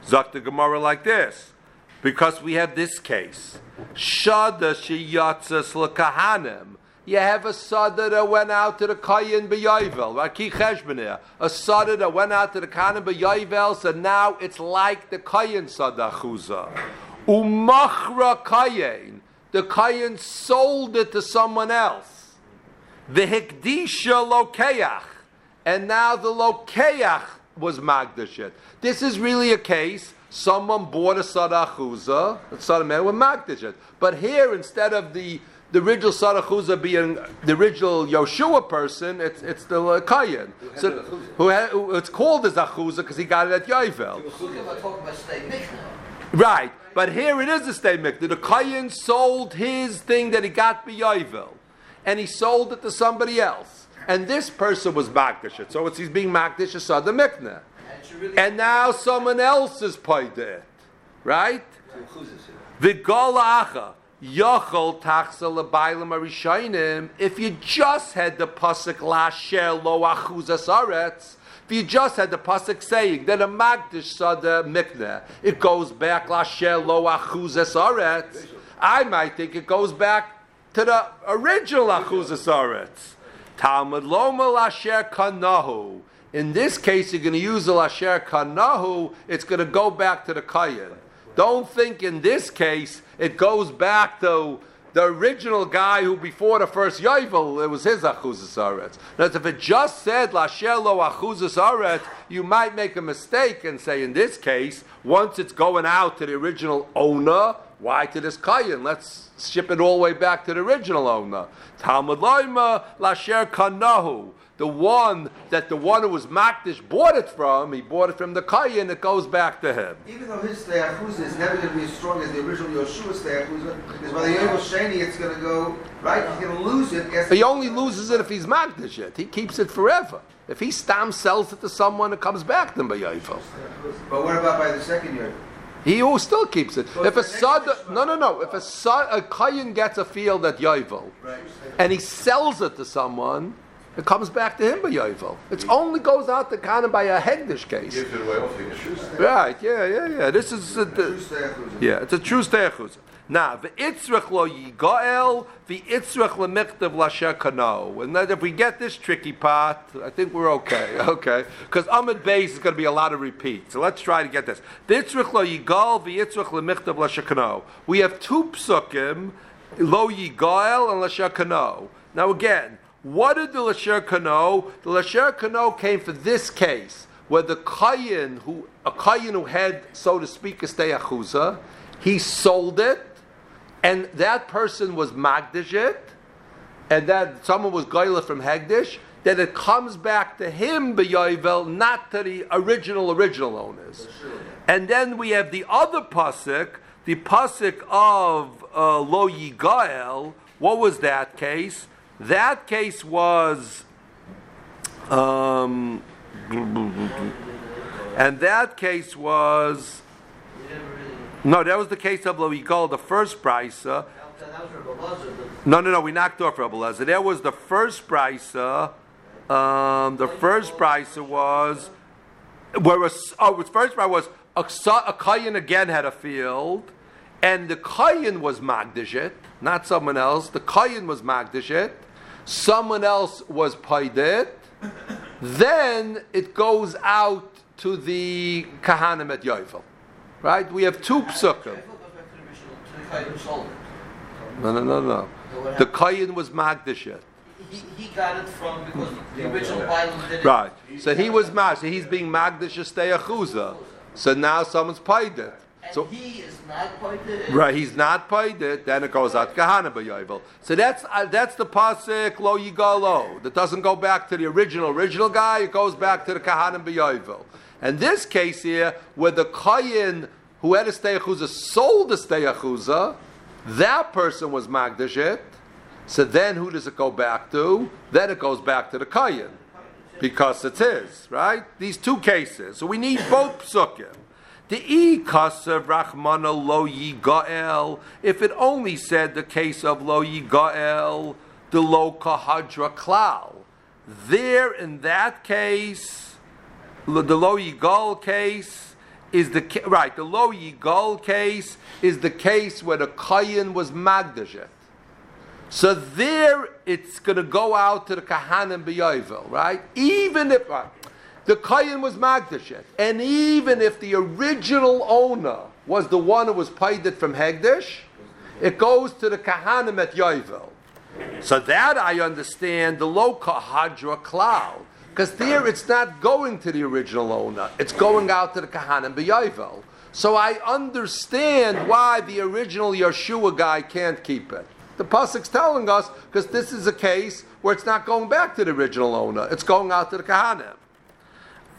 [SPEAKER 2] Zok the Gemara like this. Because we have this case. Shada sheyatzas lekahanim. You have a sada that went out to the Kayin B'Yovel, right? Ki Cheshboneh. A sada that went out to the Kayin B'Yovel, so now it's like the Kayin sada chuza. Umachra Kayin. The Kayin sold it to someone else. The Hikdisha Lokeach. And now the Lokeach was Magdashit. This is really a case. Someone bought a Sadachuza, a Sadaman with Magdashit. But here, instead of the the original Sadachuza being the original Yoshua person, it's it's the uh, Kayan. So, who, had, who it's called as Achuza because he got it at Yovel.
[SPEAKER 4] We're not talking about stay mikna.
[SPEAKER 2] Right, but here it is a state mikdash. The Kayan sold his thing that he got by Yovel, and he sold it to somebody else. And this person was Magdish. So it's he's being Magdish Asad the Mikna.
[SPEAKER 4] And it's really
[SPEAKER 2] And now someone else is paid it. Right? V'gol acha. If you just had the pasuk lasher lo achuzas aretz, if you just had the pasuk saying that a magdish sada mikneh, it goes back lasher lo achuzas aretz. I might think it goes back to the original achuzas aretz. Talmud Loma Lasher Kanahu. In this case, you're going to use the Lasher Kanahu, it's going to go back to the Kayan. Don't think in this case it goes back to the original guy who before the first Yovel, it was his Achuzas Aretz. Now, if it just said Lasher Lo Achuzas Aretz, you might make a mistake and say in this case, once it's going out to the original owner, why to this Kayan? Let's ship it all the way back to the original owner. Talmud Loima Lasher Kanahu. The one that the one who was Makdish bought it from, he bought it from the Kayan, it goes back to him.
[SPEAKER 3] Even though his Steyachuza is never going to be as strong as the original Yoshua Steyachuza, because by the Yovel Sheni it's going to go, right? He's going to lose it. Yes,
[SPEAKER 2] He only loses it if he's Makdish it. He keeps it forever. If he stam sells it to someone, it comes back to him by Yovel.
[SPEAKER 3] But what about by the second year?
[SPEAKER 2] He who still keeps it.
[SPEAKER 3] So
[SPEAKER 2] If a
[SPEAKER 3] it's the
[SPEAKER 2] sad,
[SPEAKER 3] next
[SPEAKER 2] no, no, no. If a a gets a field at Yovel,
[SPEAKER 3] Right.
[SPEAKER 2] and he sells it to someone, it comes back to him by Yovel. It only goes out to of by a Hegdish case.
[SPEAKER 5] Gives it away off the.
[SPEAKER 2] Right? Yeah, yeah, yeah. This is
[SPEAKER 3] True
[SPEAKER 2] the, yeah. It's a true stechus. Now, v'itzrich lo yigael, v'itzrich lemichtav lasher kano. And then if we get this tricky part, I think we're okay, okay? Because Amud Beis is going to be a lot of repeats. So let's try to get this. V'itzrich lo yigael, v'itzrich lemichtav lasher kano. We have two psukim, lo yigael and lasher kano. Now again, what did the lasher kano? The lasher kano came for this case, where the kayin who a kayin who had, so to speak, a steyachuza, he sold it, and that person was magdish it, and that someone was goyla from Hegdish, then it comes back to him, B'yovel, not to the original, original owners. And then we have the other pasuk, the pasuk of uh, Lo Yigael. What was that case? That case was, um, and that case was,
[SPEAKER 4] We
[SPEAKER 2] no, that was the case of Lo Yigael, the first brisa.
[SPEAKER 4] that that
[SPEAKER 2] No, no, no. We knocked off Rebbe Lezer. There was the first brisa. Um, the first brisa was where was oh, the first brisa was a, a kayan again had a field, and the kayan was magdishit, not someone else. The kayan was magdishit. Someone else was paidit. Then it goes out to the kahanim at Yovel. Right? We have two psukim.
[SPEAKER 4] thought that was back to the original, to the guy who sold it.
[SPEAKER 2] No, no, no, no. The kayan was magdishit.
[SPEAKER 4] He, he got it from, because the original Bible did it.
[SPEAKER 2] Right. So he was mag. He's being magdish chuza. So now someone's paid it. So
[SPEAKER 4] he is not pointed.
[SPEAKER 2] right, he's not paid it. Then it goes out kahana b'yovel. So that's uh, that's the pasuk lo yigalo. That doesn't go back to the original original guy. It goes back to the kahana b'yovel. And this case here, where the kayin who had a steyachuza sold the steyachuza, that person was magdish it. So then who does it go back to? Then it goes back to the kayin because it's his, right? These two cases. So we need both psukim. Rachmana lo yigael. If it only said the case of lo yigael, the lo kahadra klal. There, in that case, the lo yigal case is the right. The lo yigal case is the case where the kayin was magdashet. So there, it's going to go out to the kahanim b'yovel, right? Even if right, the kayin was magdashet, and even if the original owner was the one who was paid it from hegdish, it goes to the kahanim at yovel. So that I understand the low kahadra cloud. Because there it's not going to the original owner, it's going out to the Kahanim B'Yovel. So I understand why the original Yeshua guy can't keep it. The Pasuk's telling us, because this is a case where it's not going back to the original owner, it's going out to the Kahanim.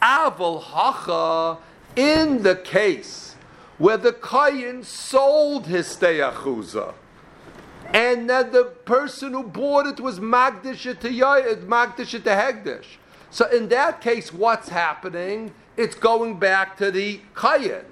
[SPEAKER 2] Aval Hacha, in the case where the Kayin sold his Steyachuza, and that the person who bought it was Magdish to Hegdish. So in that case, what's happening? It's going back to the Kayin.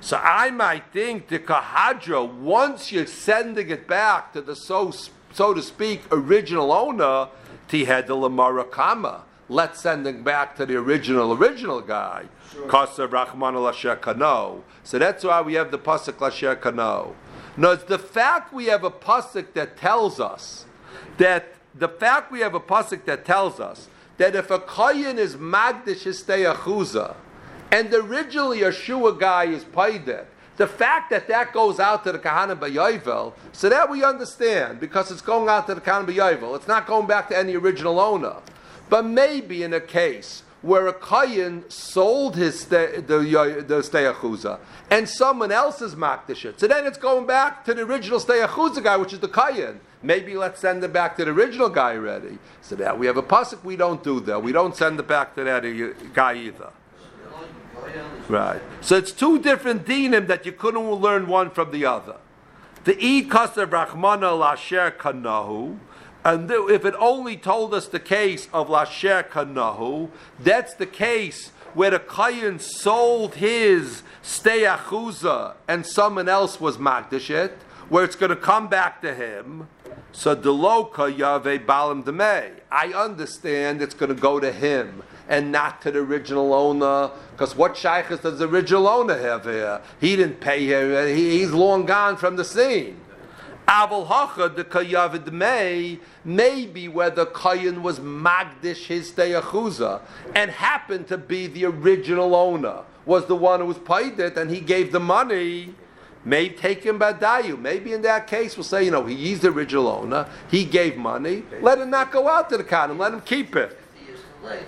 [SPEAKER 2] So I might think the Kahadra, once you're sending it back to the so so to speak original owner, Tihed the Lamara Kama. Let's send it back to the original original guy. Kasa Rahman Lasher Kano. So that's why we have the pasuk Lasher Kano. Now, it's the fact we have a pasuk that tells us that the fact we have a pasuk that tells us that if a kohen is magdish his achuza, and originally a shua guy is paided, the fact that that goes out to the kahana b'yovel, so that we understand because it's going out to the kahana b'yovel. It's not going back to any original owner. But maybe in a case where a kohen sold his stay, the the steyachuza and someone else is it, so then it's going back to the original steyachuza guy, which is the kohen. Maybe let's send it back to the original guy already. So that we have a pasuk, we don't do that. We don't send it back to that guy either. Right. So it's two different dinim that you couldn't learn one from the other. The Eid Kasav Rachmana Lasher Kanahu, and if it only told us the case of Lasher Kanahu, that's the case where the Kayan sold his Steyachuza and someone else was Magdashet, where it's going to come back to him. So Deloka Yave Balam Demei. I understand it's going to go to him and not to the original owner. Because what shaykhs does the original owner have here? He didn't pay him. He, he's long gone from the scene. Aval hacha the kayavid may maybe where the kayan was magdish his deyachuza and happened to be the original owner was the one who was paid it and he gave the money. May take him badayu. Maybe in that case we'll say, you know, he's the original owner. He gave money. Let him not go out to the khan. Let him keep it.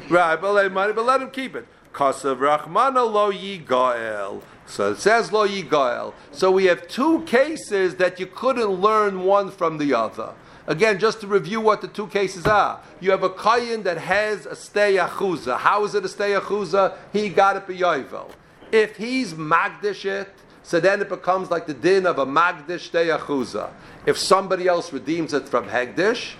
[SPEAKER 2] Right, money, but let him keep it. Kasav Rachmana lo yigael. So it says lo yigael. So we have two cases that you couldn't learn one from the other. Again, just to review what the two cases are. You have a kayin that has a stay achuza. How is it a stay achuza? He got it b'yovel. If he's magdish it, so then it becomes like the din of a magdish stay achuza. If somebody else redeems it from hegdish,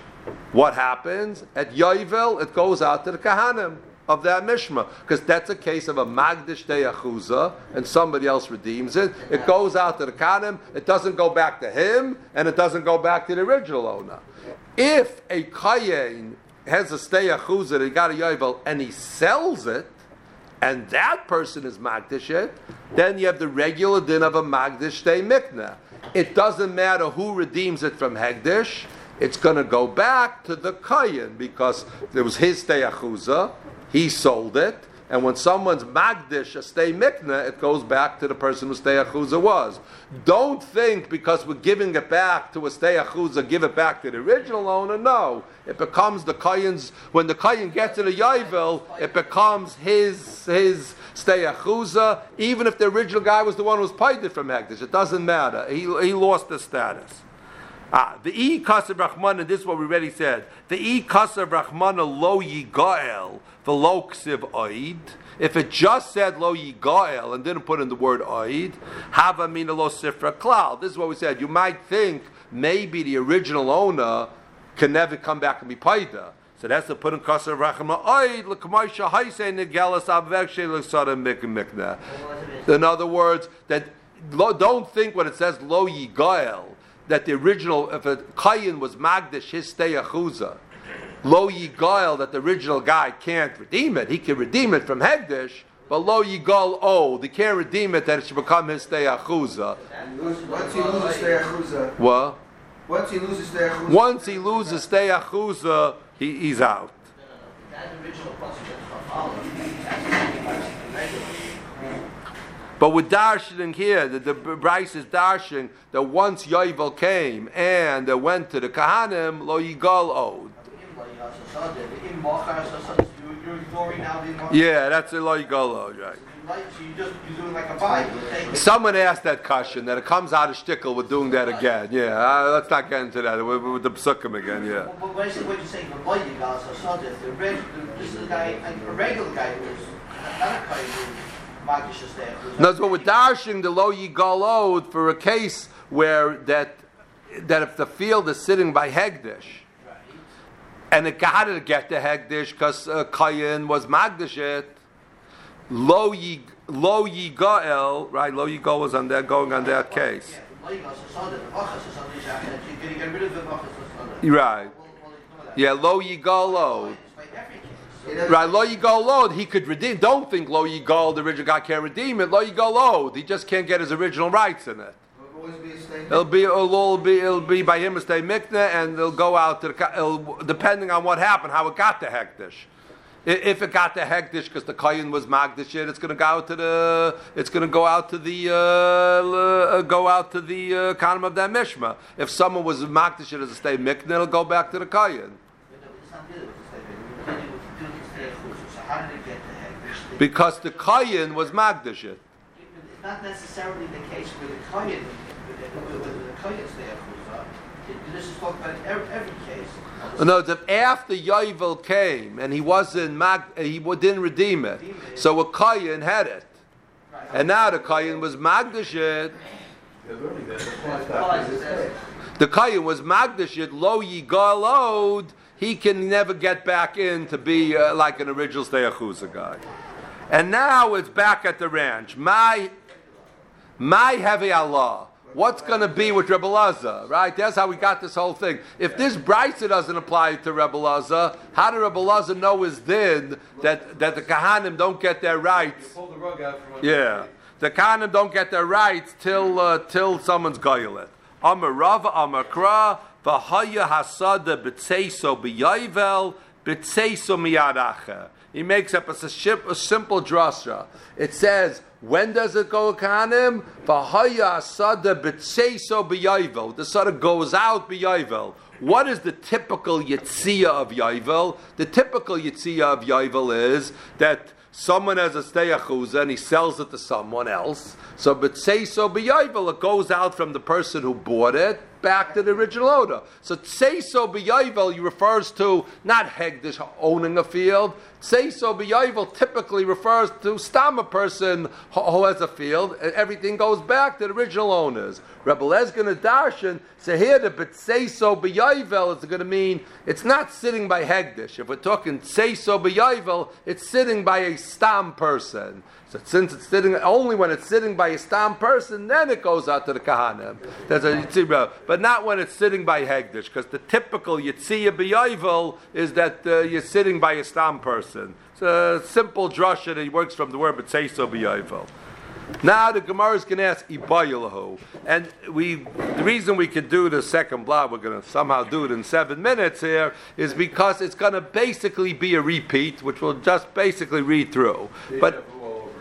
[SPEAKER 2] what happens? At Yovel, it goes out to the Kahanim of that Mishma. Because that's a case of a Magdish Deyachuza, and somebody else redeems it. It goes out to the Kahanim, it doesn't go back to him, and it doesn't go back to the original owner. If a Kayin has a Steyachuza that he got a Yovel, and he sells it, and that person is Magdish it, then you have the regular din of a Magdish Day Mikna. It doesn't matter who redeems it from Hegdish it's going to go back to the Kayan because it was his Teyachuza, he sold it, and when someone's Magdish, a stay mikna, it goes back to the person whose Teyachuza was. Don't think because we're giving it back to a Teyachuza, give it back to the original owner. No. It becomes the Kayan's, when the Kayan gets to the Yaivel, it becomes his, his Steyachuza, even if the original guy was the one who was paid it from Hektish. It doesn't matter. He, he lost the status. Ah, the e kasav rachmana. This is what we already said. The e kasav rachmana lo yigael v'lo ksiv oid. If it just said lo yigael and didn't put in the word oid, hava mina lo sifra klal. This is what we said. You might think maybe the original owner can never come back and be paida. So that's the put in kasav rachmana oid l'kamaisha haisei negelas avvekshe l'sada mikna. In other words, that don't think when it says lo yigael that the original, if a kayin was magdish his steyachuza, lo yigal that the original guy can't redeem it. He can redeem it from hegdish, but lo yigal oh, they can't redeem it that it should become his steyachuza.
[SPEAKER 3] Once he loses steyachuza.
[SPEAKER 2] What?
[SPEAKER 3] Once he loses steyachuza.
[SPEAKER 2] Once he loses steyachuza, he, he's out.
[SPEAKER 4] That original
[SPEAKER 2] But with darshaning here, the, the Brisa is darshaning that once Yovel came and uh, went to the Kahanim, lo yigal owed. Yeah, that's a lo yigal owed, right. Someone asked that question that it comes out of shtickle with doing that again. Yeah, uh, let's not get into that with, with the psukim again. Yeah.
[SPEAKER 4] But when you're saying the a regular guy who's not a
[SPEAKER 2] that's what we're dashing the low yigalod for a case where that that if the field is sitting by Hegdish, and it got to get the Hegdish because uh, Kayin was Magdish it, lo yi lo yigael, right? Lo yigal was on that going on that case. Right. Yeah, lo yigalod. Right, lo yigal he could redeem. Don't think lo yigal, the original guy can't redeem it. Lo yigal he just can't get his original rights in it. It'll be it'll all be it'll be by him stay mikna, and they'll go out to the it'll, depending on what happened, how it got to hektish. If it got to hektish because the kohen was magdish, it, it's going to go out to the it's going to go out to the uh, uh, go out to the uh, of that mishma. If someone was magdish as a stay mikna, it'll go back to the kohen.
[SPEAKER 4] But no, it's not dealing with the statement. We're dealing with the two stay So how did it get to Hektish?
[SPEAKER 2] Because the kohen was magdish it.
[SPEAKER 4] It's not necessarily the case where the kohen, where the kohen stay This is talking about every, every case.
[SPEAKER 2] No, it's if after Yovel came and he wasn't mag, he didn't redeem it, so a kohen had it,
[SPEAKER 4] Right.
[SPEAKER 2] and now the kohen was magdish it.
[SPEAKER 5] They're learning that. That's why it's
[SPEAKER 4] Applies
[SPEAKER 5] not
[SPEAKER 4] to
[SPEAKER 5] this
[SPEAKER 4] that.
[SPEAKER 2] The kohen was magdish it, lo yigalod. He can never get back in to be uh, like an original steyachuza guy. And now it's back at the ranch. My, my heavy Allah. What's going to be with Rebbe right? That's how we got this whole thing. If this Brisa doesn't apply to Rebbe how did Rebbe Lazar know his din that, that the Kahanim don't get their rights?
[SPEAKER 5] the rug out from
[SPEAKER 2] Yeah. The Kahanim don't get their rights till, uh, till someone's goyelet. Amar Rava, Amar Kra, V'haya hasada b'tseiso b'yayvel, b'tseiso miyadacha. He makes up a, ship, a simple drasha. It says, when does it go kanim? V'haya hasada b'tseiso b'yayvel. The sada goes out b'yayvel. What is the typical yitzia of Yaivel? The typical yitzia of Yaivel is that someone has a steyachuza and he sells it to someone else. So, but say so b'yayvel, it goes out from the person who bought it back to the original owner. So, say so b'yayvel refers to not hegdish owning a field. Say so b'yayvel typically refers to stam a person who has a field, and everything goes back to the original owners. Rebbe Lezgin and say here the but say so b'yayvel is going to mean it's not sitting by hegdish. If we're talking say so b'yayvel, it's sitting by a stam person. So since it's sitting only when it's sitting by a stam person, then it goes out to the kahanim. That's a yitzira, but not when it's sitting by hegdish, because the typical yitzia b'yayvel is that uh, you're sitting by a stam person. It's a simple drasha that he works from the word but say so b'yayvel. Now the Gemara is going to ask Ibayilahu, and we the reason we could do the second block, we're going to somehow do it in seven minutes here, is because it's going to basically be a repeat, which we'll just basically read through. But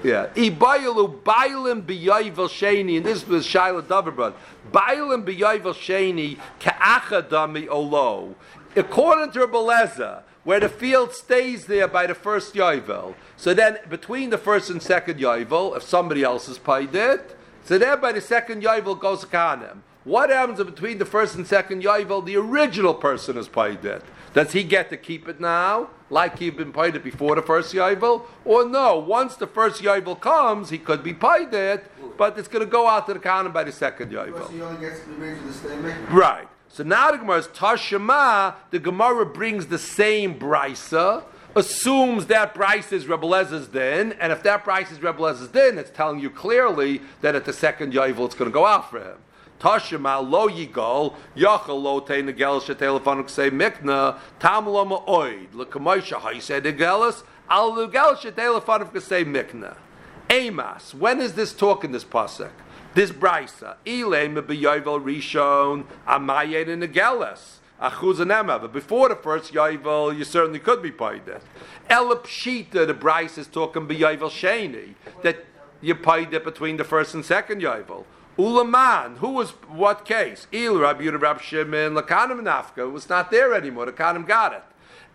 [SPEAKER 2] yeah, Ibayilu Bailim and this was Shaila Davarbrad. Bailim B'Yayvel Sheni Ka'achadami Olo. According to Rebeleza, where the field stays there by the first Yovel. So then, between the first and second Yovel, if somebody else has paid it, so then by the second Yovel goes to Kanem. What happens between the first and second Yovel, the original person has paid it? Does he get to keep it now, like he'd been paid it before the first Yovel? Or no, once the first Yovel comes, he could be paid it, but it's going to go out to the Kanem by the second Yovel.
[SPEAKER 3] Because he only gets remains with the statement.
[SPEAKER 2] Right. So now the Gemara is Tashema. The Gemara brings the same brisa, assumes that brisa is Rebbe Lezer's din, and if that brisa is Rebbe Lezer's din, it's telling you clearly that at the second Yovel it's going to go out for him. Tashema lo yigol yachal lo te negel shetelefonuk say mikna tam lo ma'oid l'kamoisha haise negelis al negel shetelefonuk say mikna. Amos, when is this talk in this pasuk? This brisa, Ilay mebiyovel rishon amayed in Emma. But before the first Yovel, you certainly could be paid it. Elapshita, the Brisa is talking Yovel Sheni, that you paid it between the first and second Yovel. Ulaman, who was what case? Il Rabbi Yehuda Rab Shimon, Lakanim Nafka, was not there anymore. Lakanim got it.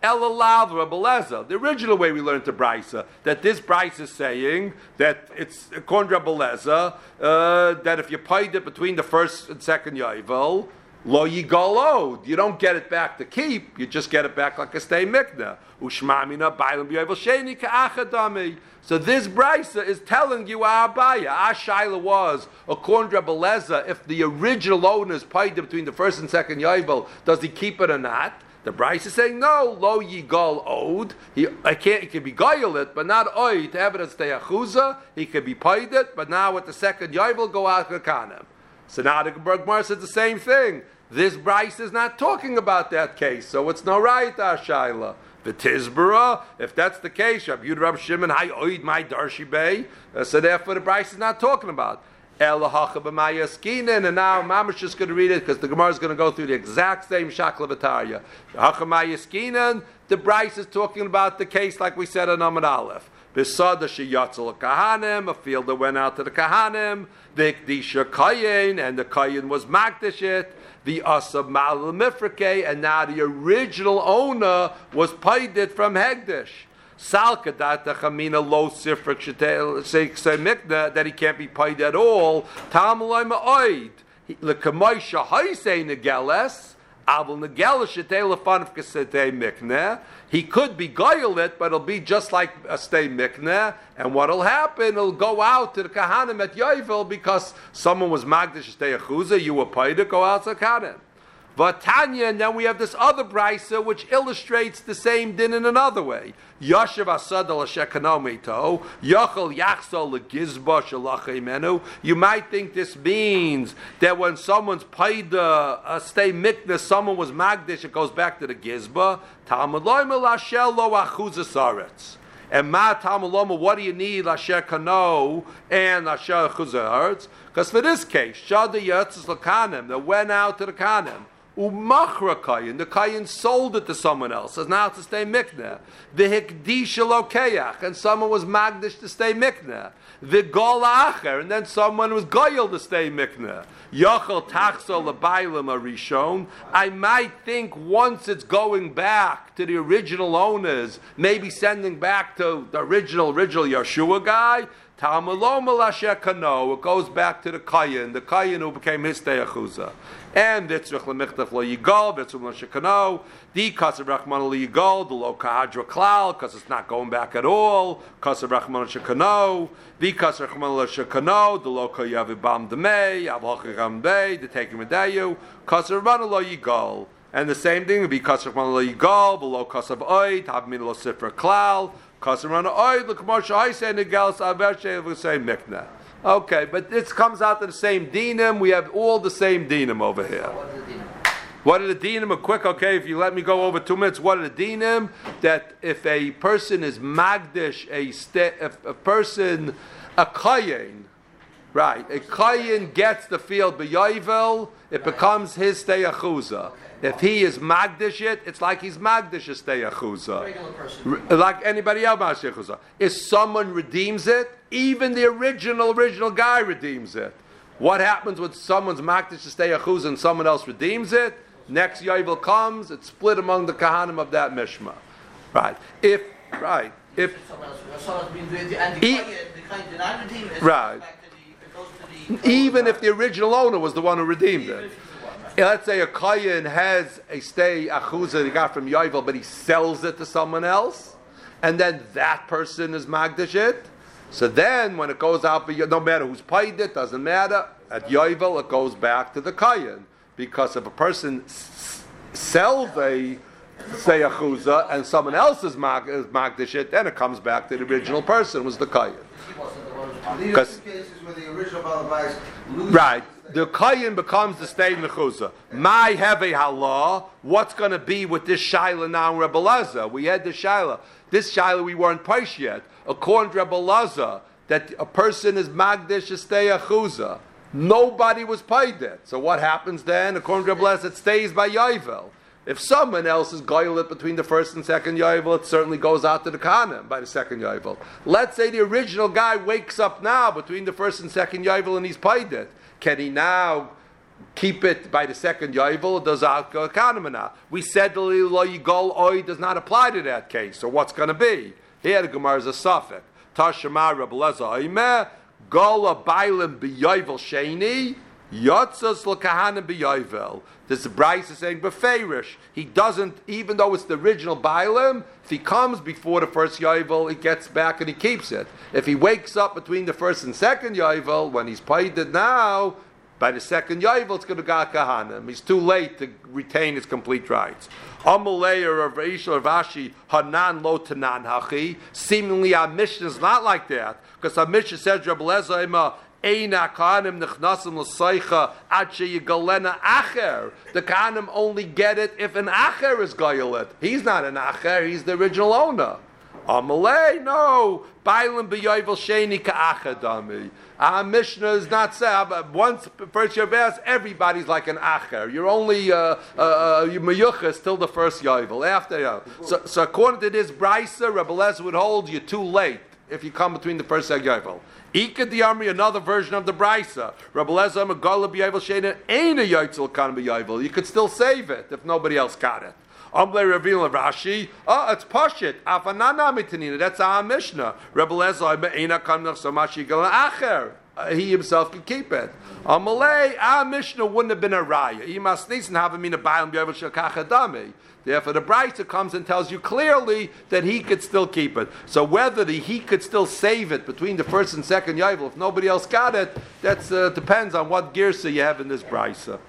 [SPEAKER 2] Elalav Rabbaleza, the original way we learned to Brisa, that this Brisa is saying that it's to Rabbaleza, uh, that if you paid it between the first and second Yovel, lo yigolod, you don't get it back to keep, you just get it back like a stay mikna. Ushmamina bailam sheni ka'achadami. So this Brisa is telling you our Abaya. Our Shaila was, according to Rabbaleza, if the original owner is paid between the first and second Yovel, does he keep it or not? The Brisa is saying no, lo yigal owed. He I can't. He can be goyelit, but not oid. To have it he can be paid it, but now with the second yovel go out to kanem. So now the Gemara says the same thing. This Brisa is not talking about that case, so it's no right, Ashaila. The Tizbara, if that's the case, Rabbi Yud Rab Shimon, Hay Oid my Darshi Bay. Uh, so therefore, the Brisa is not talking about. Elahacha b'mayaskinen, and now Mamash just going to read it because the Gemara is going to go through the exact same shaklavatariya. Hacha the Brisa is talking about the case like we said on Amad Aleph. Besada sheyatzel kahanim, a field that went out to the kahanim. The ikdisha kayin, and the kayin was magdishit. The asab ma'al mifrake, and now the original owner was paid it from hegdish. Salka data chamina lo sifrik mikna that he can't be paid at all. Tamalai ma'oid. Lekamoisha haisei negeles. He could be goyel but it'll be just like a stay mikne. And what'll happen? It'll go out to the kahanim at Yovel because someone was magdish stay achuza. You were paid to go out to kahanim. Vatanya, and then we have this other brisa which illustrates the same din in another way. Yashav asad al shekanomito, yachal yachsal shalachimenu. You might think this means that when someone's paid uh, a stay mikna, someone was magdish, it goes back to the gizba. Talmud loimel ashel lo achuzasaretz. And ma tamaloma, what do you need? Lasher kano and lasher chuzarts. Because for this case, shada lakanim that went out to the kanim. Umachra kayin, the kayin sold it to someone else, as now to stay mikna. The hikdisha lokeach, and someone was magdish to stay mikna. The gol acher, and then someone was goyel to stay mikna. Yachal tachsel lebailim arishon. I might think once it's going back to the original owners, maybe sending back to the original original Yeshua guy. It goes back to the Kayin, the Kayin who became his. And Vitzrich Lemichtach Lo Yigal, Vitzrich Lo Shekano, the Kasav Rachman Lo Yigal, the Lo Kahadra Klal, because it's not going back at all, Kasav Rachman Shekano, the Kasav Rachman Lo Shekano, the Lo Kayavi Bam Demei, Avlocha Gambei, the Taking Medayu, Kasav Rachman Lo Yigal. And the same thing would be Kasav Rachman Lo Yigal, below Kasav Oid, Havmin Lo Sifra Klal, Kasav Rachman Oid, the Kamosha Haisen, the Gal Savershe, the same Mikna. Okay, but this comes out to the same dinim. We have all the same dinim over here. What are the dinim? A quick, okay, if you let me go over two minutes, what are the dinim? That if a person is magdish, a, st- if a person, a kayin, right, a kayin gets the field b'yovel, it becomes his steyachuza. If he is magdish it, it's like he's magdish a steyachuza. Like anybody else, If someone redeems it, even the original, original guy redeems it. What happens when someone's makdish to stay a chuz and someone else redeems it? Next Yovel comes, it's split among the kahanim of that mishma. Right. If, right. If, right. Even if the original owner was the one who redeemed it. Let's say a kayan has a stay achuza he got from Yovel, but he sells it to someone else, and then that person is magdish it. So then, when it goes out, no matter who's paid it, doesn't matter. At Yovel, it goes back to the Kayan. Because if a person s- sells a say a chuza and someone else is, mag- is magdish it, then it comes back to the original person, was the Kayan.
[SPEAKER 3] Because cases where the original Balabais
[SPEAKER 2] Right. The Kayan becomes the state in the Chuza. My a halah. What's going to be with this Shaila now in Rebbe We had the Shaila. This Shaila we weren't price yet according to Rabbi Laza, that a person is Magdish Esteya. Nobody was paid that. So what happens then? According to Laza, it stays by Yovel. If someone else is goylet between the first and second Yovel, it certainly goes out to the Kanem by the second Yovel. Let's say the original guy wakes up now between the first and second Yovel and he's paid it. Can he now keep it by the second Yovel? Does out go? We said the Lo Oi does not apply to that case. So what's going to be? Here the Gemara is a suffix. Tashemar Rabbi Leza Oimeh, Gola Bailim B'yovel Sheni, Yotzas L'kahanim B'yovel. This Brisa is saying Beferish. He doesn't, even though it's the original Bailim, if he comes before the first Yovel, he gets back and he keeps it. If he wakes up between the first and second Yovel, when he's paid it now, by the second Yovel, it's going to go Kahanim. He's too late to retain his complete rights. Amaleir of Rishon Vashi Hanan Lo Tanan Hachi. Seemingly our mission is not like that because our mission says Rabbi Lezaima. The kahanim only get it if an acher is gayelet. He's not an acher; he's the original owner. Amalei, no. Bailam b'yovel sheni ka'achadami. Our Mishnah is not saying, but once first Yovel, everybody's like an acher. You're only, uh, uh, uh, meyuchas till the first Yovel. After, Yovel. So, so according to this Brisa, Rebbe Lezer would hold you too late if you come between the first and Yovel. Ika Diamri, another version of the Brisa. Rabbi Lezer Megala B'Yovel Shena ain't a Yoitzel Kan B'Yovel. You could still save it if nobody else got it. Amble reveal of Rashi. Oh, it's Pashit. Afanana mitanina. That's our Mishnah. Rebbe Lezer Kan Samashi Galan Acher. Uh, he himself could keep it. Amalei, our Mishnah wouldn't have been a raya. He must need have him in a Bailam B'Yovel Shekachadami. Therefore, the Brisa comes and tells you clearly that he could still keep it. So whether the, he could still save it between the first and second Yovel, if nobody else got it, that uh, depends on what girsa you have in this Brisa.